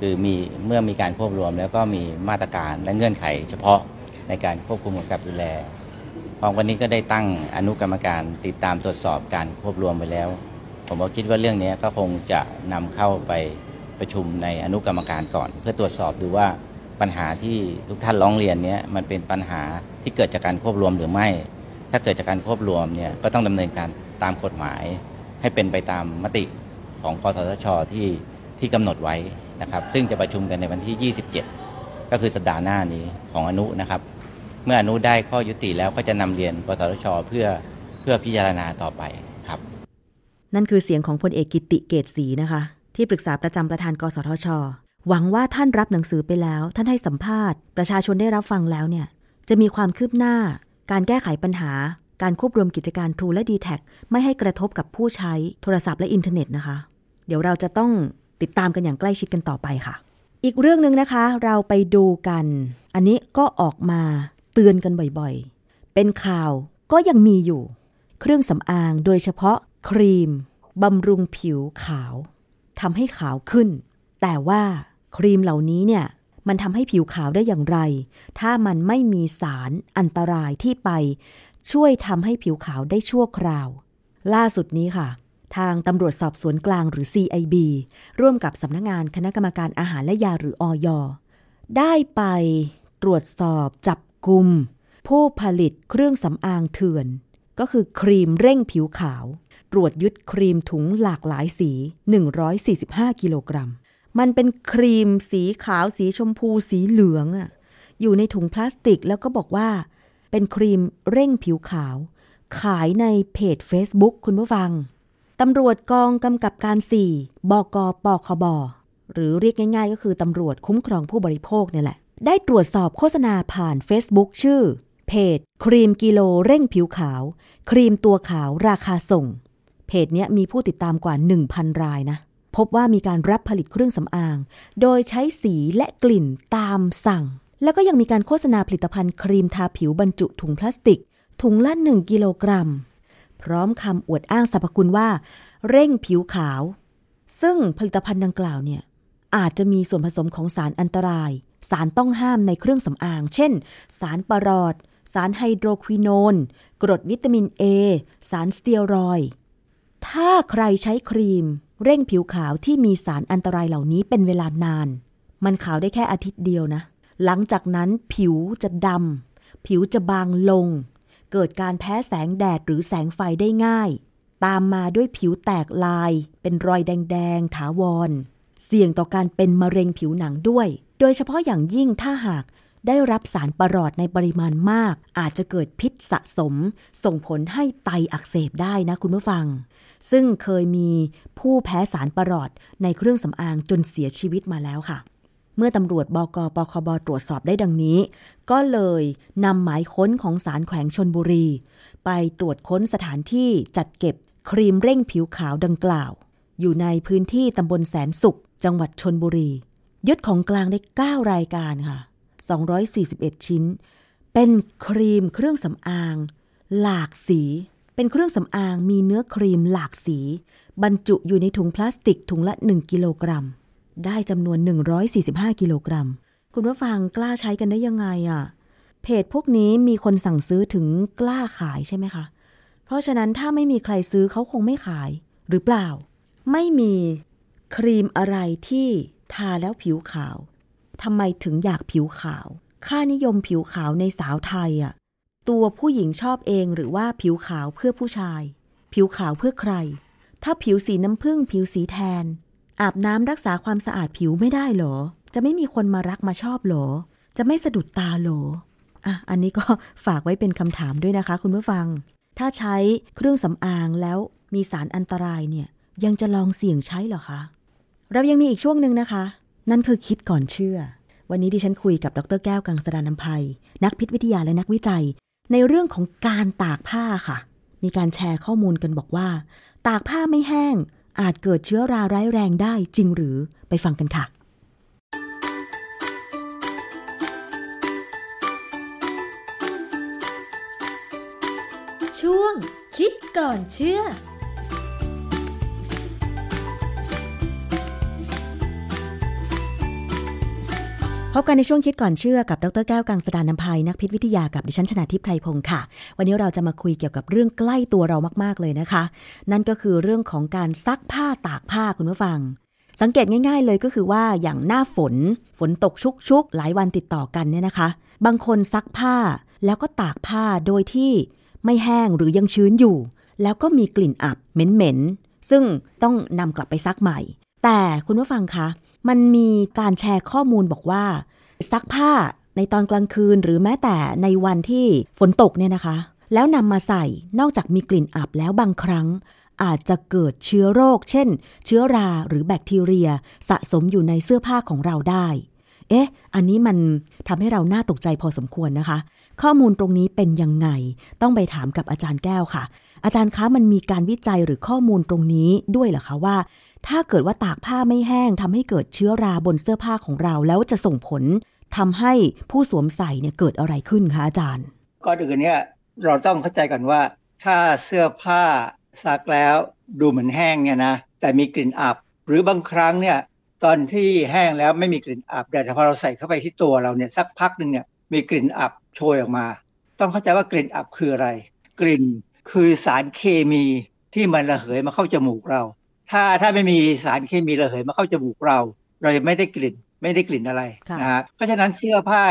คือมีเมื่อมีการควบรวมแล้วก็มีมาตรการและเงื่อนไข เฉพาะในการควบคุมกับดูแลพอวันนี้ก็ได้ตั้งอนุกรรมการติดตามตรวจสอบการควบรวมไปแล้ว ผมก็คิดว่าเรื่องนี้ก็คงจะนำเข้าไป ประชุมในอนุกรรมการก่อน เพื่อตรวจสอบดูว่าปัญหาที่ทุกท่านร้องเรียนนี้มันเป็นปัญหาที่เกิดจากการควบรวมหรือไม่ ถ้าเกิดจากการควบรวมเนี่ยก็ต้องดำเนินการตามกฎหมาย ให้เป็นไปตามมติของกสทชที่ที่กำหนดไว้นะครับซึ่งจะประชุมกันในวันที่ 27 ก็คือสัปดาห์หน้านี้ของอนุนะครับ เมื่ออนุได้ข้อยุติแล้วก็จะนำเรียนกสทชเพื่อเพื่อพิจารณาต่อไปครับ นั่นคือเสียงของพลเอกกิติเกตศรีนะคะ ที่ปรึกษาประจำประธานกสทช หวังว่าท่านรับหนังสือไปแล้ว ท่านให้สัมภาษณ์ ประชาชนได้รับฟังแล้วเนี่ย จะมีความคืบหน้า การแก้ไขปัญหา การควบรวมกิจการ True และ d t แทไม่ให้กระทบกับผู้ใช้โทรศัพท์และอินเทอร์เน็ตนะคะ เดี๋ยวเราจะต้องติดตามกันอย่างใกล้ชิดกันต่อไปค่ะ อีกเรื่องหนึ่งนะคะ เราไปดูกัน อันนี้ก็ออกมาเตือนกันบ่อยๆ เป็นข่าวก็ยังมีอยู่ เครื่องสำอางโดยเฉพาะครีมบำรุงผิวขาว ทำให้ขาวขึ้น แต่ว่าครีมเหล่านี้เนี่ยมันทำให้ผิวขาวได้อย่างไร ถ้ามันไม่มีสารอันตรายที่ไป ช่วยทำให้ผิวขาวได้ชั่วคราว ล่าสุดนี้ค่ะ ทางตำรวจสอบสวนกลางหรือ CIB ร่วมกับสำนักงงานคณะกรรมการอาหารและยาหรืออยได้ไปตรวจสอบจับกลุ่มผู้ผลิตเครื่องสำอางเถื่อน ก็คือครีมเร่งผิวขาว ตรวจยึดครีมถุงหลากหลายสี 145 กิโลกรัม มันเป็นครีมสีขาวสีชมพูสีเหลืองอะอยู่ในถุงพลาสติกแล้วก็บอกว่า เป็นครีมเร่งผิวขาว ขายในเพจ Facebook คุณผู้ฟังตำรวจกองกำกับการ 4 บกปคบ หรือเรียกง่าย ๆ ก็คือตำรวจคุ้มครองผู้บริโภคเนี่ยแหละ ได้ตรวจสอบโฆษณาผ่าน Facebook ชื่อ เพจ ครีมกิโลเร่งผิวขาว ครีมตัวขาวราคาส่ง เพจนี้มีผู้ติดตามกว่า 1,000 รายนะ พบว่ามีการรับผลิตเครื่องสำอาง โดยใช้สีและกลิ่นตามสั่ง แล้วก็ยังมีการโฆษณาผลิตภัณฑ์ครีมทาผิวบรรจุถุงพลาสติก ถุงละ 1 กิโลกรัม พร้อมคำอวดอ้างสรรพคุณว่า เร่งผิวขาว ซึ่งผลิตภัณฑ์ดังกล่าวเนี่ยอาจจะมีส่วนผสมของสารอันตราย สารต้องห้ามในเครื่องสำอาง เช่น สารปรอดสารไฮโดรควินอนกรดวิตามิน A สารสเตียรอย ถ้าใครใช้ครีม เร่งผิวขาวที่มีสารอันตรายเหล่านี้เป็นเวลานาน มันขาวได้แค่อาทิตย์เดียวนะ หลังจากนั้นผิวจะดำผิวจะบางลง เกิดการแพ้แสงแดดหรือแสงไฟได้ง่าย ตามมาด้วยผิวแตกลาย เป็นรอยแดงๆถาวร เสี่ยงต่อการเป็นมะเร็งผิวหนังด้วย โดยเฉพาะอย่างยิ่งถ้าหากได้รับสารประหลอดในปริมาณมาก อาจจะเกิดพิษสะสม ส่งผลให้ไตอักเสบได้นะคุณผู้ฟัง ซึ่งเคยมีผู้แพ้สารประหลอดในเครื่องสำอางจนเสียชีวิตมาแล้วค่ะ เมื่อตำรวจบกปคบตรวจสอบได้ดังนี้ ก็เลยนำหมายค้นของสารแขวงชนบุรี ไปตรวจค้นสถานที่จัดเก็บครีมเร่งผิวขาวดังกล่าว อยู่ในพื้นที่ตำบลแสนสุข จังหวัดชนบุรี ยึดของกลางได้ 9 รายการค่ะ 241 ชิ้น เป็นครีมเครื่องสำอาง หลากสี เป็นเครื่องสำอางมีเนื้อครีมหลากสี บรรจุอยู่ในถุงพลาสติกถุงละ 1 กิโลกรัม ได้จำนวน 145 กิโลกรัม คุณผู้ฟังกล้าใช้กันได้ยังไงอะ่ะ เพจพวกนี้มีคนสั่งซื้อถึงกล้าขายใช่ไหมคะ เพราะฉะนั้นถ้าไม่มีใครซื้อเขาคงไม่ขายหรือเปล่า ไม่มีครีมอะไรที่ทาแล้วผิวขาวทำไมถึงอยากผิวขาว ค่านิยมผิวขาวในสาวไทยอะ ตัวผู้หญิงชอบเองหรือว่าผิวขาวเพื่อผู้ชาย ผิวขาวเพื่อใคร ถ้าผิวสีน้ำผึ้งผิวสีแทน อาบน้ำรักษาความสะอาดผิวไม่ได้หรอ จะไม่มีคนมารักมาชอบหรอ จะไม่สะดุดตาหรออะอันนี้ก็ฝากไว้เป็นคำถามด้วยนะคะ คุณผู้ฟัง ถ้าใช้เครื่องสำอางแล้วมีสารอันตรายเนี่ย ยังจะลองเสี่ยงใช้เหรอคะ เรายังมีอีกช่วงหนึ่งนะคะ นั่นคือคิดก่อนเชื่อวันนี้ดิฉันคุยกับดรแก้วกังสดานนภัย นักพิษวิทยาและนักวิจัย ในเรื่องของการตากผ้าค่ะ มีการแชร์ข้อมูลกันบอกว่า ตากผ้าไม่แห้ง อาจเกิดเชื้อราร้ายแรงได้จริงหรือไปฟังกันค่ะ ช่วงคิดก่อนเชื่อ พบกันในช่วงคิดก่อนเชื่อกับดรแก้วกังสดานนภัยนักพิษวิทยากับดิฉันชนาทิพไพรพงศ์ค่ะ วันนี้เราจะมาคุยเกี่ยวกับเรื่องใกล้ตัวเรามากๆเลยนะคะ นั่นก็คือเรื่องของการซักผ้าตากผ้าคุณผู้ฟัง สังเกตง่ายๆเลยก็คือว่าอย่างหน้าฝนฝนตกชุกๆหลายวันติดต่อกันเนี่ยนะคะ บางคนซักผ้าแล้วก็ตากผ้าโดยที่ไม่แห้งหรือยังชื้นอยู่ แล้วก็มีกลิ่นอับเหม็นๆซึ่งต้องนำกลับไปซักใหม่ แต่คุณผู้ฟังคะ มันมีการแชร์ข้อมูลบอกว่า ซักผ้าในตอนกลางคืนหรือแม้แต่ในวันที่ฝนตกเนี่ยนะคะ แล้วนำมาใส่นอกจากมีกลิ่นอับแล้วบางครั้ง อาจจะเกิดเชื้อโรค เช่น เชื้อราหรือแบคทีเรีย สะสมอยู่ในเสื้อผ้าของเราได้ เอ๊ะ อันนี้มันทำให้เราน่าตกใจพอสมควรนะคะ ข้อมูลตรงนี้เป็นยังไง ต้องไปถามกับอาจารย์แก้วค่ะ อาจารย์คะมันมีการวิจัยหรือข้อมูลตรงนี้ด้วยเหรอคะว่า ถ้าเกิดว่าตากผ้าไม่แห้งทำให้เกิดเชื้อราบนเสื้อผ้าของเราแล้วจะส่งผลทำให้ผู้สวมใส่เนี่ยเกิดอะไรขึ้นคะอาจารย์ก่อนอื่นเนี่ยเราต้องเข้าใจกันว่า ถ้าเสื้อผ้าซักแล้วดูเหมือนแห้งเนี่ยนะแต่มีกลิ่นอับ หรือบางครั้งเนี่ยตอนที่แห้งแล้วไม่มีกลิ่นอับแต่พอเราใส่เข้าไปที่ตัวเราเนี่ยสักพักหนึ่งเนี่ยมีกลิ่นอับโชยออกมา ต้องเข้าใจว่ากลิ่นอับคืออะไร กลิ่นคือสารเคมีที่มันระเหยมาเข้าจมูกเรา ถ้าถ้าไม่มีสารเคมีระเหยมาเข้าจมูกเรา เราจะไม่ได้กลิ่นไม่ได้กลิ่นอะไรค่ะนะฮะเพราะฉะนั้นเสื้อผ้า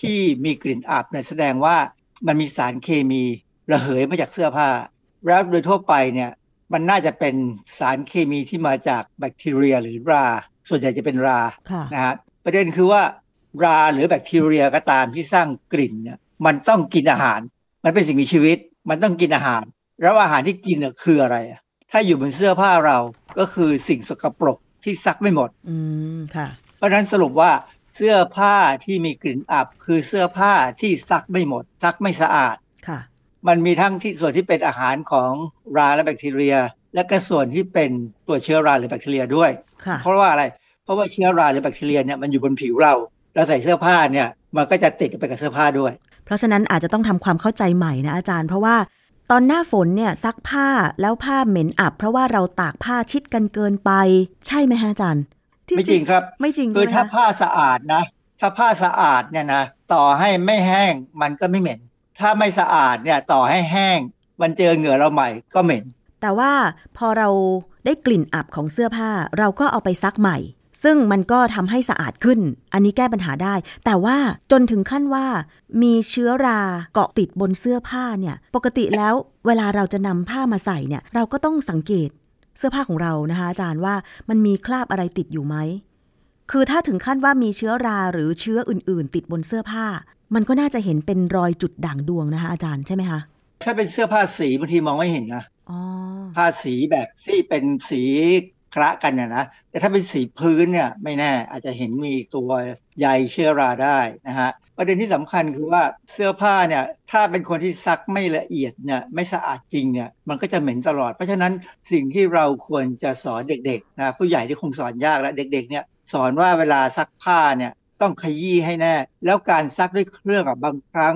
ที่มีกลิ่นอับเนี่ยแสดงว่ามันมีสารเคมีระเหยมาจากเสื้อผ้า แล้วโดยทั่วไปเนี่ยมันน่าจะเป็นสารเคมีที่มาจากแบคทีเรียหรือรา ส่วนใหญ่จะเป็นราค่ะนะฮะประเด็นคือว่าราหรือแบคทีเรียก็ตามที่สร้างกลิ่นเนี่ยมันต้องกินอาหาร มันเป็นสิ่งมีชีวิต มันต้องกินอาหาร แล้วอาหารที่กินน่ะคืออะไรอะ ถ้าอยู่บนเสื้อผ้าเราก็คือสิ่งสกปรกที่ซักไม่หมด อืมค่ะ เพราะฉะนั้นสรุปว่าเสื้อผ้าที่มีกลิ่นอับ คือเสื้อผ้าที่ซักไม่หมด ซักไม่สะอาดค่ะ มันมีทั้งที่ส่วนที่เป็นอาหารของราและแบคทีเรีย และก็ส่วนที่เป็นตัวเชื้อราหรือแบคทีเรียด้วยค่ะเพราะว่าอะไร เพราะว่าเชื้อราหรือแบคทีเรียเนี่ยมันอยู่บนผิวเราเราใส่เสื้อผ้าเนี่ยมันก็จะติดไปกับเสื้อผ้าด้วย เพราะฉะนั้นอาจจะต้องทำความเข้าใจใหม่นะอาจารย์ เพราะว่า ตอนหน้าฝนเนี่ยซักผ้าแล้วผ้าเหม็นอับ เพราะว่าเราตากผ้าชิดกันเกินไป ใช่ไหมฮะอาจารย์ที่ไม่จริงครับ ไม่จริงคืใช่อไหมถ้าคะผ้าสะอาดนะ ถ้าผ้าสะอาดเนี่ยนะต่อให้ไม่แห้งมันก็ไม่เหม็น ถ้าไม่สะอาดเนี่ยต่อให้แห้ง มันเจอเหงื่อเราใหม่ก็เหม็น แต่ว่าพอเราได้กลิ่นอับของเสื้อผ้าเราก็เอาไปซักใหม่ ซึ่งมันก็ทำให้สะอาดขึ้น อันนี้แก้ปัญหาได้ แต่ว่าจนถึงขั้นว่า มีเชื้อราเกาะติดบนเสื้อผ้าเนี่ย ปกติแล้วเวลาเราจะนำผ้ามาใส่เนี่ย เราก็ต้องสังเกตเสื้อผ้าของเรานะคะอาจารย์ว่ามันมีคราบอะไรติดอยู่ไหม คือถ้าถึงขั้นว่ามีเชื้อราหรือเชื้ออื่น ๆ ติดบนเสื้อผ้า มันก็น่าจะเห็นเป็นรอยจุดด่างดวงนะคะอาจารย์ใช่ไหมคะ ถ้าเป็นเสื้อผ้าสีบางทีมองไม่เห็นนะอ๋อผ้าสีแบบที่เป็นสี คละกันเนี่ยนะแต่ถ้าเป็นสีพื้นเนี่ยไม่แน่อาจจะเห็นมีตัวใยเชื้อราได้นะฮะประเด็นที่สำคัญคือว่าเสื้อผ้าเนี่ยถ้าเป็นคนที่ซักไม่ละเอียดเนี่ยไม่สะอาดจริงเนี่ยมันก็จะเหม็นตลอด เพราะฉะนั้นสิ่งที่เราควรจะสอนเด็กๆนะผู้ใหญ่ที่คงสอนยากแล้วเด็กๆเนี่ยสอนว่าเวลาซักผ้าเนี่ยต้องขยี้ให้แน่ แล้วการซักด้วยเครื่องอะบางครั้ง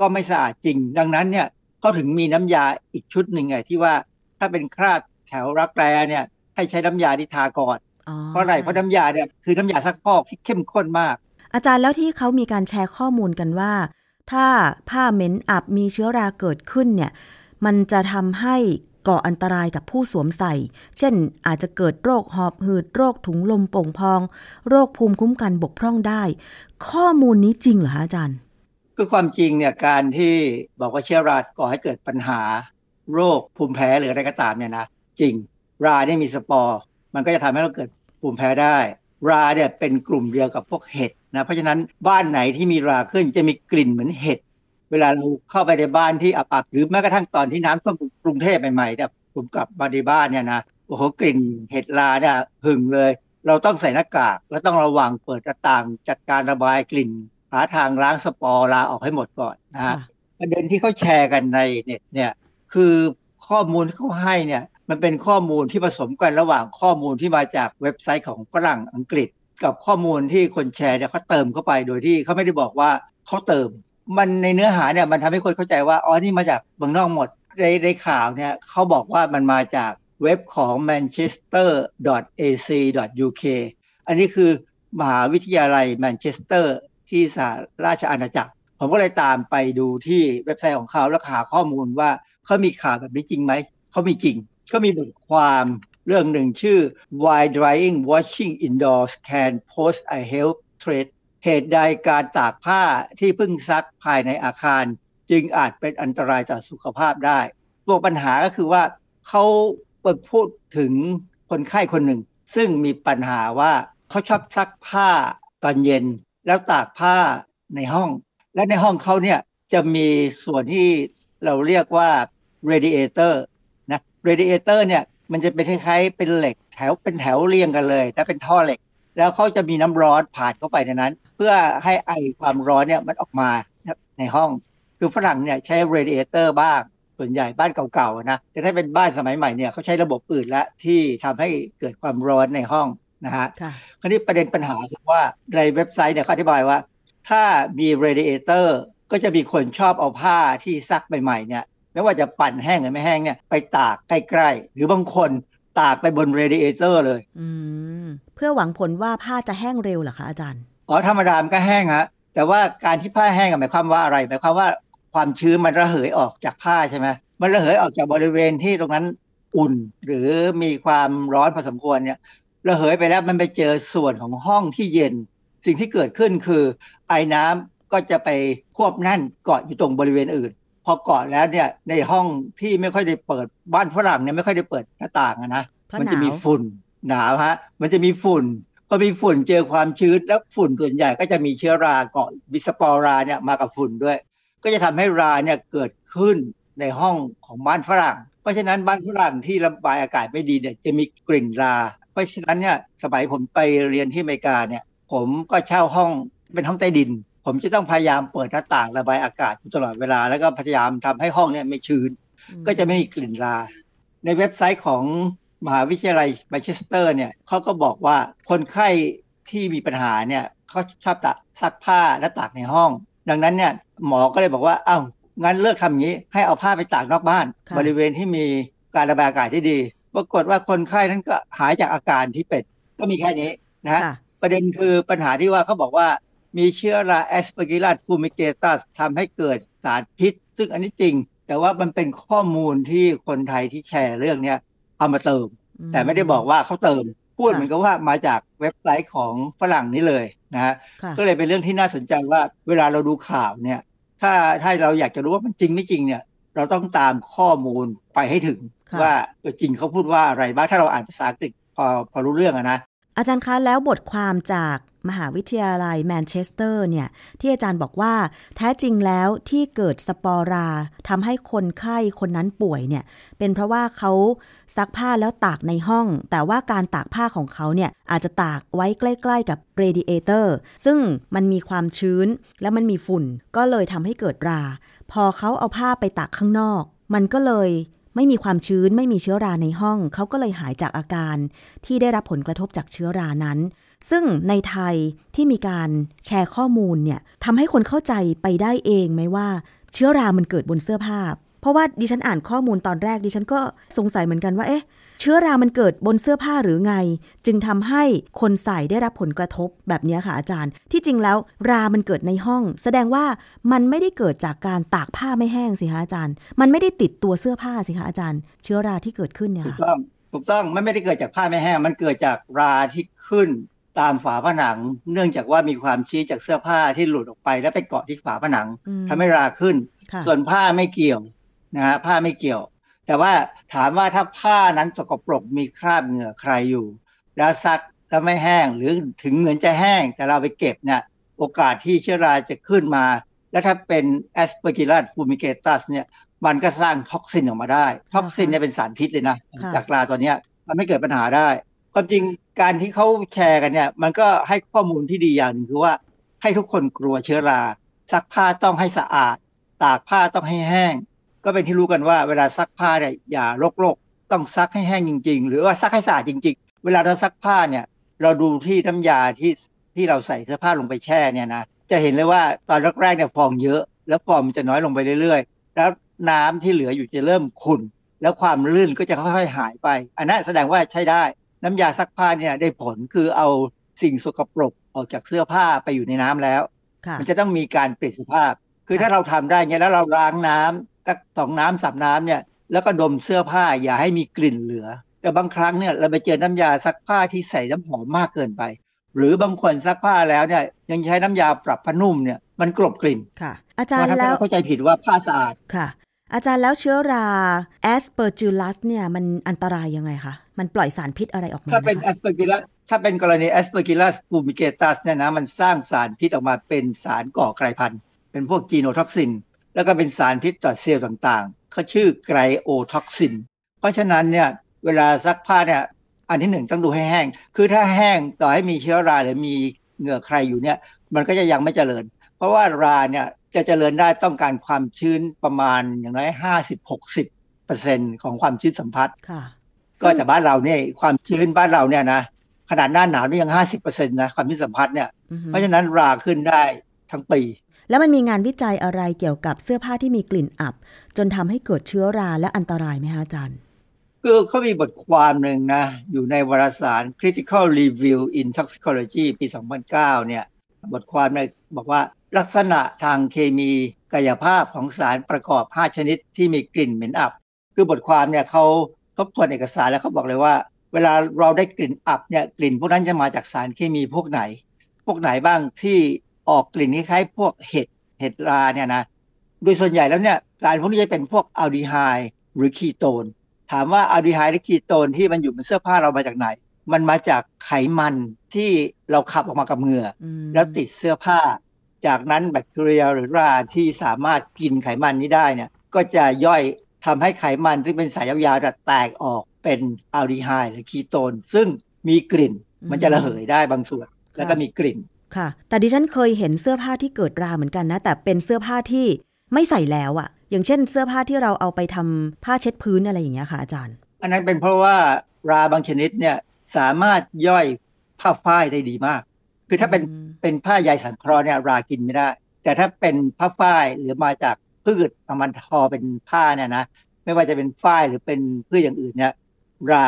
ก็ไม่สะอาดจริง ดังนั้นเนี่ยเขาถึงมีน้ำยาอีกชุดหนึ่งไงที่ว่าถ้าเป็นคราบแถวรักแร้เนี่ย ให้ใช้น้ำยาที่ทาก่อนอ๋อเพราะอะไรเพราะน้ำยาเนี่ยคือน้ำยาซักฟอกที่เข้มข้นมาก อาจารย์แล้วที่เขามีการแชร์ข้อมูลกันว่า ถ้าผ้าเหม็นอับมีเชื้อราเกิดขึ้นเนี่ยมันจะทำให้ก่ออันตรายกับผู้สวมใส่ เช่น อาจจะเกิดโรคหอบหืด โรคถุงลมโป่งพอง โรคภูมิคุ้มกันบกพร่องได้ ข้อมูลนี้จริงเหรอคะอาจารย์คือความจริงเนี่ยการที่บอกว่าเชื้อราก่อให้เกิดปัญหา โรคภูมิแพ้หรืออะไรก็ตามเนี่ยนะจริง ราเนี่ยมีสปอร์ มันก็จะทำให้เราเกิดภูมิแพ้ได้ ราเนี่ยเป็นกลุ่มเดียวกับพวกเห็ดนะเพราะฉะนั้นบ้านไหนที่มีราขึ้นจะมีกลิ่นเหมือนเห็ดเวลาเราเข้าไปในบ้านที่อับๆหรือแม้กระทั่งตอนที่น้ำท่วมกรุงเทพใหม่ๆเนี่ยผมกลับมาในบ้านเนี่ยนะโอ้โหกลิ่นเห็ดราเนี่ยหึ่งเลย เราต้องใส่หน้ากากแล้วต้องระวังเปิดหน้าต่างจัดการระบายกลิ่น หาทางล้างสปอร์ราออกให้หมดก่อนนะฮะค่ะประเด็นที่เขาแชร์กันในเน็ตเนี่ยคือข้อมูลที่เขาให้เนี่ย มันเป็นข้อมูลที่ผสมกันระหว่างข้อมูลที่มาจากเว็บไซต์ของฝรั่งอังกฤษ กับข้อมูลที่คนแชร์เนี่ยเขาเติมเข้าไปโดยที่เขาไม่ได้บอกว่าเขาเติม มันในเนื้อหาเนี่ยมันทำให้คนเข้าใจว่าอ๋อนี่มาจากเมืองนอกหมดในในข่าวเนี่ยเขาบอกว่ามันมาจากเว็บของ manchester.ac.uk อันนี้คือมหาวิทยาลัยแมนเชสเตอร์ที่สหราชอาณาจักร ผมก็เลยตามไปดูที่เว็บไซต์ของเขาแล้วหาข้อมูลว่าเขามีข่าวแบบนี้จริงไหม เขามีจริง เขามีบทความเรื่องหนึ่งชื่อ Why Drying Washing Indoors Can Pose a Health Threat เหตุใดการตากผ้าที่เพิ่งซักภายในอาคาร จึงอาจเป็นอันตรายต่อสุขภาพได้ ตัวปัญหาก็คือว่าเขาเปิดพูดถึงคนไข้คนหนึ่ง ซึ่งมีปัญหาว่าเขาชอบซักผ้าตอนเย็น แล้วตากผ้าในห้อง และในห้องเขาเนี่ยจะมีส่วนที่เราเรียกว่า radiator นะ radiator เนี่ยมันจะเป็นคล้ายๆเป็นเหล็กแถวเป็นแถวเรียงกันเลยและเป็นท่อเหล็ก แล้วเขาจะมีน้ำร้อนผ่านเข้าไปในนั้น เพื่อให้ไอความร้อนเนี่ยมันออกมาในห้อง คือฝรั่งเนี่ยใช้ radiator บ้างส่วนใหญ่บ้านเก่าๆนะแต่ถ้าเป็นบ้านสมัยใหม่เนี่ยเขาใช้ระบบอื่นแล้วที่ทำให้เกิดความร้อนในห้องนะฮะค่ะคราวนี้ประเด็นปัญหาคือว่าในเว็บไซต์เนี่ยเขาอธิบายว่า ถ้ามี radiator ก็จะมีคนชอบเอาผ้าที่ซักใหม่ๆเนี่ย ไม่ว่าจะปั่นแห้งหรือไม่แห้งเนี่ยไปตากใกล้ๆ หรือบางคนตากไปบน radiator เลย อืม เพื่อหวังผลว่าผ้าจะแห้งเร็วเหรอคะอาจารย์ อ๋อธรรมดามันก็แห้งฮะ แต่ว่าการที่ผ้าแห้งอะหมายความว่าอะไร หมายความว่าความชื้นมันระเหยออกจากผ้าใช่ไหมมันระเหยออกจากบริเวณที่ตรงนั้นอุ่น หรือมีความร้อนพอสมควรเนี่ย ระเหยไปแล้วมันไปเจอส่วนของห้องที่เย็น สิ่งที่เกิดขึ้นคือ ไอ้น้ำก็จะไปควบแน่นเกาะอยู่ตรงบริเวณอื่น พอเกาะแล้วเนี่ยในห้องที่ไม่ค่อยได้เปิดบ้านฝรั่งเนี่ยไม่ค่อยได้เปิดหน้าต่างอะนะเพราะมัจะมีหนาวฝุ่นหนาวฮะมันจะมีฝุ่นพอมีฝุ่นเจอความชื้นแล้วฝุ่นส่วนใหญ่ก็จะมีเชื้อราเกาะบิสปอราเนี่ยมากับฝุ่นด้วย ก็จะทำให้ราเนี่ยเกิดขึ้นในห้องของบ้านฝรั่ง เพราะฉะนั้นบ้านฝรั่งที่ระบายอากาศไม่ดีเนี่ยจะมีกลิ่นรา เพราะฉะนั้นเนี่ยสมัยผมไปเรียนที่อเมริกาเนี่ยผมก็เช่าห้องเป็นห้องใต้ดิน ผมจะต้องพยายามเปิดหน้าต่างระบายอากาศอยู่ตลอดเวลา แล้วก็พยายามทำให้ห้องเนี่ยไม่ชื้น ก็จะไม่มีกลิ่นรา ในเว็บไซต์ของมหาวิทยาลัยแมนเชสเตอร์เนี่ยเขาก็บอกว่าคนไข้ที่มีปัญหาเนี่ยเขาชอบตากซักผ้าและตากในห้อง ดังนั้นเนี่ยหมอก็เลยบอกว่าอ้าวงั้นเลิกทำอย่างนี้ ให้เอาผ้าไปตากนอกบ้านค่ะบริเวณที่มีการระบายอากาศที่ดี ปรากฏว่าคนไข้นั้นก็หายจากอาการที่เป็นก็มีแค่นี้นะฮะค่ะประเด็นคือปัญหาที่ว่าเขาบอกว่า มีเชื้อรา Aspergillus fumigatus ทำให้เกิดสารพิษ ซึ่งอันนี้จริง แต่ว่ามันเป็นข้อมูลที่คนไทยที่แชร์เรื่องเนี้ยเอามาเติม แต่ไม่ได้บอกว่าเขาเติม พูดเหมือนกับว่ามาจากเว็บไซต์ของฝรั่งนี่เลยนะฮะค่ะก็เลยเป็นเรื่องที่น่าสนใจว่าเวลาเราดูข่าวเนี่ย ถ้าถ้าเราอยากจะรู้ว่ามันจริงไม่จริงเนี่ย เราต้องตามข้อมูลไปให้ถึงค่ะว่าจริงเขาพูดว่าอะไรบ้างถ้าเราอ่านภาษาอังกฤษพอพอรู้เรื่องอะนะอาจารย์คะแล้วบทความจาก มหาวิทยาลัยแมนเชสเตอร์เนี่ยที่อาจารย์บอกว่าแท้จริงแล้วที่เกิดสปอร์ราทำให้คนไข้คนนั้นป่วยเนี่ยเป็นเพราะว่าเขาซักผ้าแล้วตากในห้อง แต่ว่าการตากผ้าของเขาเนี่ยอาจจะตากไว้ใกล้ ๆ กับ radiator ซึ่งมันมีความชื้นและมันมีฝุ่น ก็เลยทำให้เกิดรา พอเขาเอาผ้าไปตากข้างนอก มันก็เลยไม่มีความชื้นไม่มีเชื้อราในห้อง เขาก็เลยหายจากอาการที่ได้รับผลกระทบจากเชื้อรานั้น ซึ่งในไทยที่มีการแชร์ข้อมูลเนี่ยทำให้คนเข้าใจไปได้เองไหมว่า เชื้อรามันเกิดบนเสื้อผ้า เพราะว่าดิฉันอ่านข้อมูลตอนแรกดิฉันก็สงสัยเหมือนกันว่าเอ๊ะเชื้อรามันเกิดบนเสื้อผ้าหรือไง จึงทำให้คนใส่ได้รับผลกระทบแบบนี้ค่ะอาจารย์ ที่จริงแล้วรามันเกิดในห้อง แสดงว่ามันไม่ได้เกิดจากการตากผ้าไม่แห้งสิคะอาจารย์ มันไม่ได้ติดตัวเสื้อผ้าสิคะอาจารย์ เชื้อราที่เกิดขึ้นเนี่ยถูกต้องถูกต้องมันไม่ได้เกิดจากผ้าไม่แห้ง มันเกิดจากราที่ขึ้น ตามฝาผนัง เนื่องจากว่ามีความชื้นจากเสื้อผ้าที่หลุดออกไป แล้วไปเกาะที่ฝาผนังอืมทำให้ราขึ้นค่ะส่วนผ้าไม่เกี่ยวนะฮะผ้าไม่เกี่ยว แต่ว่าถามว่าถ้าผ้านั้นสกปรกมีคราบเหงื่อใครอยู่ แล้วซักแล้วไม่แห้งหรือถึงเหมือนจะแห้งแต่เราไปเก็บเนี่ยโอกาสที่เชื้อราจะขึ้นมา แล้วถ้าเป็น Aspergillus fumigatus เนี่ยมันก็สร้าง toxin ออกมาได้ toxin เนี่ยเป็นสารพิษเลยนะค่ะจากราตัวเนี้ยมันไม่เกิดปัญหาได้ ความจริงการที่เขาแชร์กันเนี่ย มันก็ให้ข้อมูลที่ดีอย่างหนึ่งคือว่าให้ทุกคนกลัวเชื้อราซักผ้าต้องให้สะอาด ตากผ้าต้องให้แห้ง ก็เป็นที่รู้กันว่าเวลาซักผ้าเนี่ยอย่าโรคๆต้องซักให้แห้งจริง ๆ หรือว่าซักให้สะอาดจริง ๆ เวลาเราซักผ้าเนี่ย เราดูที่น้ำยาที่ที่เราใส่เสื้อผ้าลงไปแช่เนี่ยนะจะเห็นเลยว่าตอนแรกๆเนี่ยฟองเยอะ แล้วฟองมันจะน้อยลงไปเรื่อยๆ แล้วน้ำที่เหลืออยู่จะเริ่มขุ่นแล้วความลื่นก็จะค่อยๆหายไป อันนั้นแสดงว่าใช้ได้ น้ำยาซักผ้าเนี่ยได้ผลคือเอาสิ่งสกปรกออกจากเสื้อผ้าไปอยู่ในน้ำแล้วค่ะมันจะต้องมีการเปลี่ยนสภาพ คือถ้าเราทำได้เงี้ยแล้วเราล้างน้ำสักสองน้ำสามน้ำเนี่ย แล้วก็ดมเสื้อผ้าอย่าให้มีกลิ่นเหลือ แต่บางครั้งเนี่ยเราไปเจอน้ำยาซักผ้าที่ใส่น้ำหอมมากเกินไป หรือบางคนซักผ้าแล้วเนี่ยยังใช้น้ำยาปรับผ้านุ่มเนี่ยมันกลบกลิ่นค่ะ อาจารย์ทำให้แล้วเราเข้าใจผิดว่าผ้าสะอาดค่ะ อาจารย์แล้วเชื้อรา Aspergillus เนี่ยมันอันตรายยังไงคะ มันปล่อยสารพิษอะไรออกมาถ้าเป็นไหมแอคะ Aspergillus ถ้าเป็นกรณี Aspergillus fumigatus เนี่ยนะมันสร้างสารพิษออกมาเป็นสารก่อกลายพันธุ์เป็นพวก genotoxin แล้วก็เป็นสารพิษต่อเซลล์ต่างๆเขาชื่อ gliotoxin เพราะฉะนั้นเนี่ยเวลาซักผ้าเนี่ยอันที่หนึ่งต้องดูให้แห้ง คือถ้าแห้งต่อให้มีเชื้อราหรือมีเหงื่อใครอยู่เนี่ย มันก็จะยังไม่เจริญ เพราะว่าราเนี่ยจะเจริญได้ต้องการความชื้นประมาณอย่างน้อยห้าสิบหกสิบเปอร์เซ็นต์ของความชื้นสัมพัทธ์ค่ะ ก็แต่บ้านเราเนี่ยความชื้นบ้านเราเนี่ยนะขนาดหน้าหนาวนี่ยังห้าสิบเปอร์เซ็นต์นะความชื้นสัมพัทธ์เนี่ยอือฮึเพราะฉะนั้นราขึ้นได้ทั้งปี แล้วมันมีงานวิจัยอะไรเกี่ยวกับเสื้อผ้าที่มีกลิ่นอับ จนทำให้เกิดเชื้อราและอันตรายไหมคะอาจารย์คือเขามีบทความหนึ่งนะ อยู่ในวารสาร Critical Review in Toxicology ปี 2009 เนี่ย บทความเนี่ยบอกว่าลักษณะทางเคมีกายภาพของสารประกอบ 5 ชนิดที่มีกลิ่นเหม็นอับ คือบทความเนี่ยเขา ทบทวนเอกสารแล้วเขาบอกเลยว่า เวลาเราได้กลิ่นอับเนี่ยกลิ่นพวกนั้นจะมาจากสารเคมีพวกไหน พวกไหนบ้างที่ออกกลิ่นคล้ายๆพวกเห็ดเห็ดราเนี่ยนะโดยส่วนใหญ่แล้วเนี่ยสารพวกนี้จะเป็นพวกอัลดีไฮด์หรือคีโตน ถามว่าอัลดีไฮด์หรือคีโตนที่มันอยู่บนเสื้อผ้าเรามาจากไหน มันมาจากไขมันที่เราขับออกมากับเหงื่ออมแล้วติดเสื้อผ้า จากนั้นแบคทีเรียหรือราที่สามารถกินไขมันนี้ได้เนี่ยก็จะย่อย ทำให้ไขมันที่เป็นสายยาวๆน่ะแตกออกเป็นอัลดีไฮด์หรือคีโตน ซึ่งมีกลิ่นมันจะระเหยได้บางส่วน แล้วก็มีกลิ่นค่ะ แต่ดิฉันเคยเห็นเสื้อผ้าที่เกิดราเหมือนกันนะ แต่เป็นเสื้อผ้าที่ไม่ใส่แล้วอะอย่างเช่นเสื้อผ้าที่เราเอาไปทำผ้าเช็ดพื้นอะไรอย่างเงี้ยค่ะอาจารย์ อันนั้นเป็นเพราะว่าราบางชนิดเนี่ยสามารถย่อยผ้าฝ้ายได้ดีมาก คือถ้าเป็นอืมเป็นผ้าใยสังเคราะห์เนี่ยรากินไม่ได้ แต่ถ้าเป็นผ้าฝ้ายหรือมาจาก พืชเอามันทอเป็นผ้าเนี่ยนะไม่ว่าจะเป็นฝ้ายหรือเป็นพืชอย่างอื่นเนี่ยรา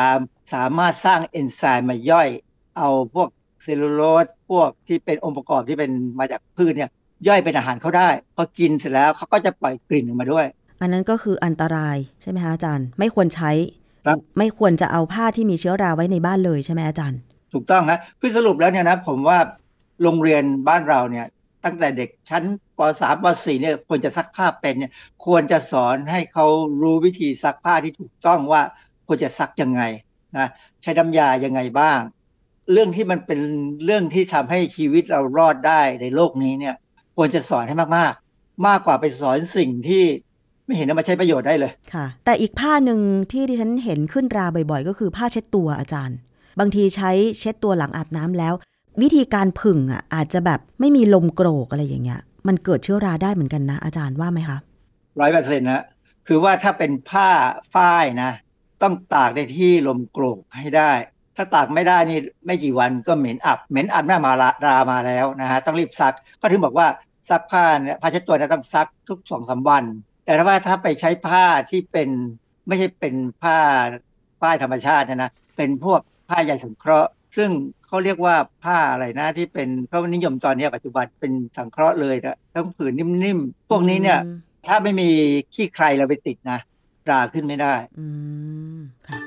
สามารถสร้างเอนไซม์มาย่อย เอาพวกเซลลูโลสพวกที่เป็นองค์ประกอบที่เป็นมาจากพืชเนี่ยย่อยเป็นอาหารเขาได้ พอกินเสร็จแล้วเขาก็จะปล่อยกลิ่นออกมาด้วย อันนั้นก็คืออันตรายใช่ไหมคะอาจารย์ ไม่ควรใช้ครับไม่ควรจะเอาผ้าที่มีเชื้อราไว้ในบ้านเลยใช่ไหมอาจารย์ ถูกต้องนะคือสรุปแล้วเนี่ยนะผมว่าโรงเรียนบ้านเราเนี่ย ตั้งแต่เด็กชั้นป .3 ป .4 เนี่ยควรจะซักผ้าเป็นเนี่ยควรจะสอนให้เขารู้วิธีซักผ้าที่ถูกต้องว่าควรจะซักยังไงนะใช้น้ำยายังไงบ้าง เรื่องที่มันเป็นเรื่องที่ทำให้ชีวิตเรารอดได้ในโลกนี้เนี่ยควรจะสอนให้มากๆ มากกว่าไปสอนสิ่งที่ไม่เห็นเอามาใช้ประโยชน์ได้เลยค่ะ แต่อีกผ้าหนึ่งที่ดิฉันเห็นขึ้นราบ่อยๆ ก็คือผ้าเช็ดตัวอาจารย์ บางทีใช้เช็ดตัวหลังอาบน้ำแล้ว วิธีการผึ่งอะอาจจะแบบไม่มีลมโกรกอะไรอย่างเงี้ย มันเกิดเชื้อราได้เหมือนกันนะ อาจารย์ว่าไหมคะร้อยเปอร์เซ็นต์นะคือว่าถ้าเป็นผ้าฝ้ายนะ ต้องตากในที่ลมโกรกให้ได้ ถ้าตากไม่ได้นี่ไม่กี่วันก็เหม็นอับเหม็นอับหน้ามาละรามาแล้วนะฮะต้องรีบซักก็ถึงบอกว่าซักผ้าเนี่ยผ้าเช็ดตัวเนี่ยต้องซักทุกสองสามวัน แต่ถ้าว่าถ้าไปใช้ผ้าที่เป็นไม่ใช่เป็นผ้าฝ้ายธรรมชาตินยนะเป็นพวกผ้าใยสังเคราะห์ ซึ่ง เขาเรียกว่าผ้าอะไรนะที่เป็นเขานิยมตอนนี้ปัจจุบันเป็นสังเคราะห์เลยนะต้องผืนนิ่มๆ พวกนี้เนี่ยอืมถ้าไม่มีขี้ใครเราไปติดนะราขึ้นไม่ได้อืมค่ะ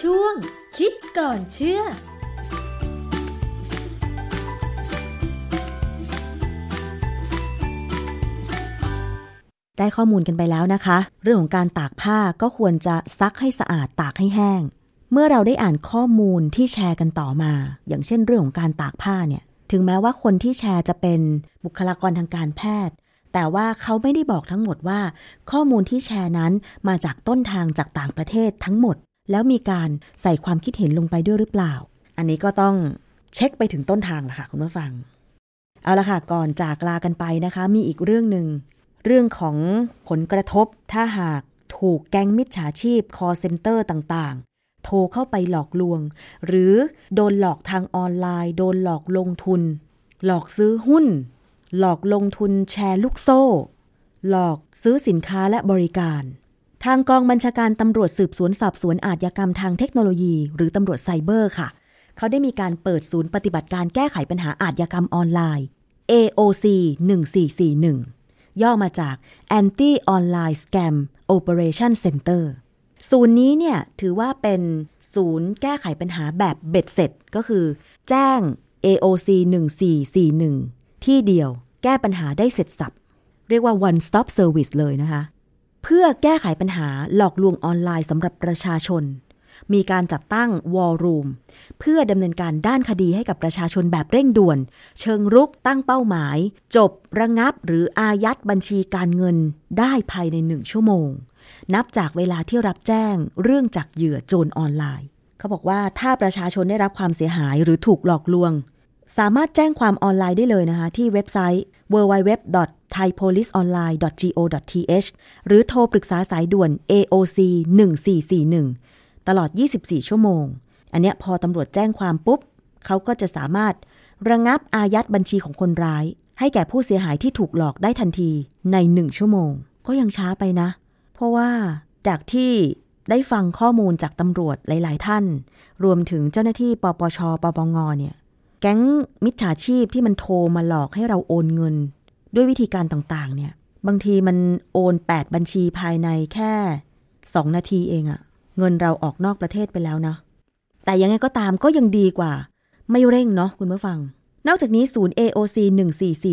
ช่วงคิดก่อนเชื่อ ได้ข้อมูลกันไปแล้วนะคะ เรื่องของการตากผ้าก็ควรจะซักให้สะอาดตากให้แห้ง เมื่อเราได้อ่านข้อมูลที่แชร์กันต่อมา อย่างเช่นเรื่องของการตากผ้าเนี่ย ถึงแม้ว่าคนที่แชร์จะเป็นบุคลากรทางการแพทย์ แต่ว่าเขาไม่ได้บอกทั้งหมดว่า ข้อมูลที่แชร์นั้นมาจากต้นทางจากต่างประเทศทั้งหมด แล้วมีการใส่ความคิดเห็นลงไปด้วยหรือเปล่า อันนี้ก็ต้องเช็คไปถึงต้นทางล่ะค่ะคุณผู้ฟัง เอาละค่ะก่อนจากลากันไปนะคะ มีอีกเรื่องหนึ่ง เรื่องของผลกระทบถ้าหากถูกแก๊งมิจฉาชีพ call center ต่างๆ โทรเข้าไปหลอกลวง หรือโดนหลอกทางออนไลน์ โดนหลอกลงทุน หลอกซื้อหุ้น หลอกลงทุนแชร์ลูกโซ่ หลอกซื้อสินค้าและบริการ ทางกองบัญชาการตำรวจสืบสวนสอบสวนอาชญากรรมทางเทคโนโลยี หรือตำรวจไซเบอร์ค่ะ เขาได้มีการเปิดศูนย์ปฏิบัติการแก้ไขปัญหาอาชญากรรมออนไลน์ AOC 1441 ย่อมาจาก Anti Online Scam Operation Center ศูนย์นี้เนี่ยถือว่าเป็นศูนย์แก้ไขปัญหาแบบเบ็ดเสร็จก็คือ แจ้ง AOC 1441 ที่เดียวแก้ปัญหาได้เสร็จสับ เรียกว่า one stop service เลยนะคะ เพื่อแก้ไขปัญหาหลอกลวงออนไลน์สำหรับประชาชน มีการจัดตั้ง War Room เพื่อดำเนินการด้านคดีให้กับประชาชนแบบเร่งด่วน เชิงรุกตั้งเป้าหมาย จบระงับหรืออายัดบัญชีการเงินได้ภายในหนึ่งชั่วโมง นับจากเวลาที่รับแจ้งเรื่องจากเหยื่อโจรออนไลน์ เขาบอกว่าถ้าประชาชนได้รับความเสียหายหรือถูกหลอกลวง สามารถแจ้งความออนไลน์ได้เลยนะคะ ที่เว็บไซต์ www.thaipoliceonline.go.th หรือโทรปรึกษาสายด่วน AOC 1441 ตลอด 24 ชั่วโมง อันเนี้ยพอตำรวจแจ้งความปุ๊บ เขาก็จะสามารถระงับอายัดบัญชีของคนร้าย ให้แก่ผู้เสียหายที่ถูกหลอกได้ทันทีในหนึ่งชั่วโมง ก็ยังช้าไปนะ เพราะว่าจากที่ได้ฟังข้อมูลจากตำรวจหลาย ๆ ท่าน รวมถึงเจ้าหน้าที่ปปช ปปง เนี่ย แก๊งมิจฉาชีพที่มันโทรมาหลอกให้เราโอนเงิน ด้วยวิธีการต่าง ๆ เนี่ย บางทีมันโอน 8 บัญชีภายในแค่ 2 นาทีเองอะ เงินเราออกนอกประเทศไปแล้วนะ แต่ยังไงก็ตามก็ยังดีกว่า ไม่เร่งเนาะคุณผู้ฟัง นอกจากนี้ศูนย์ AOC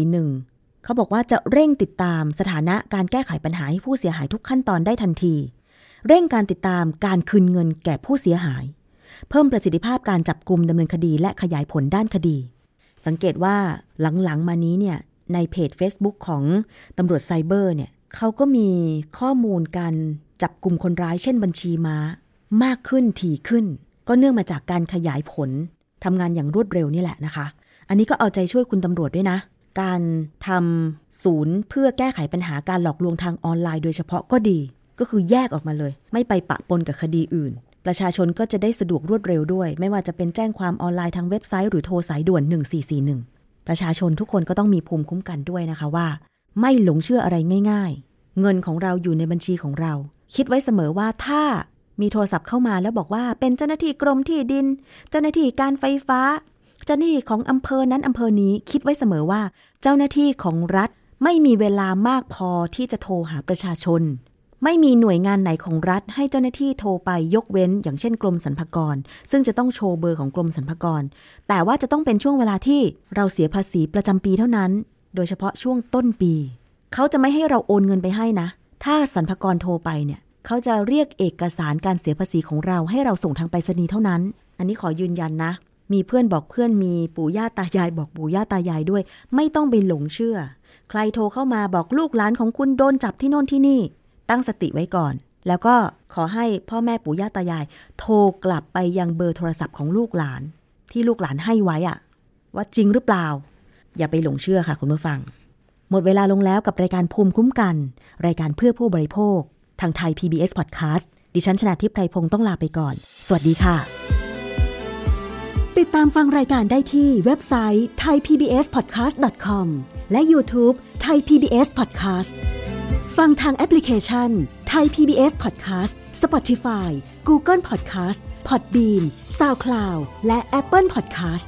1441 เขาบอกว่าจะเร่งติดตามสถานะการแก้ไขปัญหาให้ผู้เสียหายทุกขั้นตอนได้ทันที เร่งการติดตามการคืนเงินแก่ผู้เสียหาย เพิ่มประสิทธิภาพการจับกลุ่มดำเนินคดีและขยายผลด้านคดี สังเกตว่าหลังๆ มานี้เนี่ยในเพจ Facebook ของตำรวจไซเบอร์เนี่ยเขาก็มีข้อมูลการ จับกลุ่มคนร้ายเช่นบัญชีม้า มากขึ้นถี่ขึ้น ก็เนื่องมาจากการขยายผลทำงานอย่างรวดเร็วนี่แหละนะคะ อันนี้ก็เอาใจช่วยคุณตำรวจด้วยนะ การทำศูนย์เพื่อแก้ไขปัญหาการหลอกลวงทางออนไลน์โดยเฉพาะก็ดี ก็คือแยกออกมาเลย ไม่ไปปะปนกับคดีอื่น ประชาชนก็จะได้สะดวกรวดเร็วด้วย ไม่ว่าจะเป็นแจ้งความออนไลน์ทางเว็บไซต์หรือโทรสายด่วน 1441 ประชาชนทุกคนก็ต้องมีภูมิคุ้มกันด้วยนะคะว่า ไม่หลงเชื่ออะไรง่าย ๆ เงินของเราอยู่ในบัญชีของเรา คิดไว้เสมอว่าถ้ามีโทรศัพท์เข้ามาแล้วบอกว่าเป็นเจ้าหน้าที่กรมที่ดิน เจ้าหน้าที่การไฟฟ้า เจ้าหน้าที่ของอำเภอนั้นอำเภอนี้คิดไว้เสมอว่า เจ้าหน้าที่ของรัฐไม่มีเวลามากพอที่จะโทรหาประชาชน ไม่มีหน่วยงานไหนของรัฐให้เจ้าหน้าที่โทรไปยกเว้น อย่างเช่นกรมสรรพากร ซึ่งจะต้องโชว์เบอร์ของกรมสรรพากร แต่ว่าจะต้องเป็นช่วงเวลาที่เราเสียภาษีประจำปีเท่านั้น โดยเฉพาะช่วงต้นปี เขาจะไม่ให้เราโอนเงินไปให้นะ ถ้าสรรพากรโทรไปเนี่ยเขาจะเรียกเอกสารการเสียภาษีของเราให้เราส่งทางไปรษณีย์เท่านั้น อันนี้ขอยืนยันนะ มีเพื่อนบอกเพื่อนมีปู่ย่าตายาย บอกปู่ย่าตายายด้วย ไม่ต้องไปหลงเชื่อ ใครโทรเข้ามาบอกลูกหลานของคุณโดนจับที่โน่นที่นี่ ตั้งสติไว้ก่อน แล้วก็ขอให้พ่อแม่ปู่ย่าตายาย โทรกลับไปยังเบอร์โทรศัพท์ของลูกหลาน ที่ลูกหลานให้ไว้อะว่าจริงหรือเปล่า อย่าไปหลงเชื่อค่ะคุณผู้ฟัง หมดเวลาลงแล้วกับรายการภูมิคุ้มกัน รายการเพื่อผู้บริโภค ทางไทย PBS Podcast ดิฉันชนะทิพไพรพงศ์ต้องลาไปก่อน สวัสดีค่ะ ติดตามฟังรายการได้ที่เว็บไซต์ thaipbspodcast.com และ YouTube Thai PBS Podcast ฟังทางแอปพลิเคชัน Thai PBS Podcast Spotify Google Podcast Podbean SoundCloud และ Apple Podcast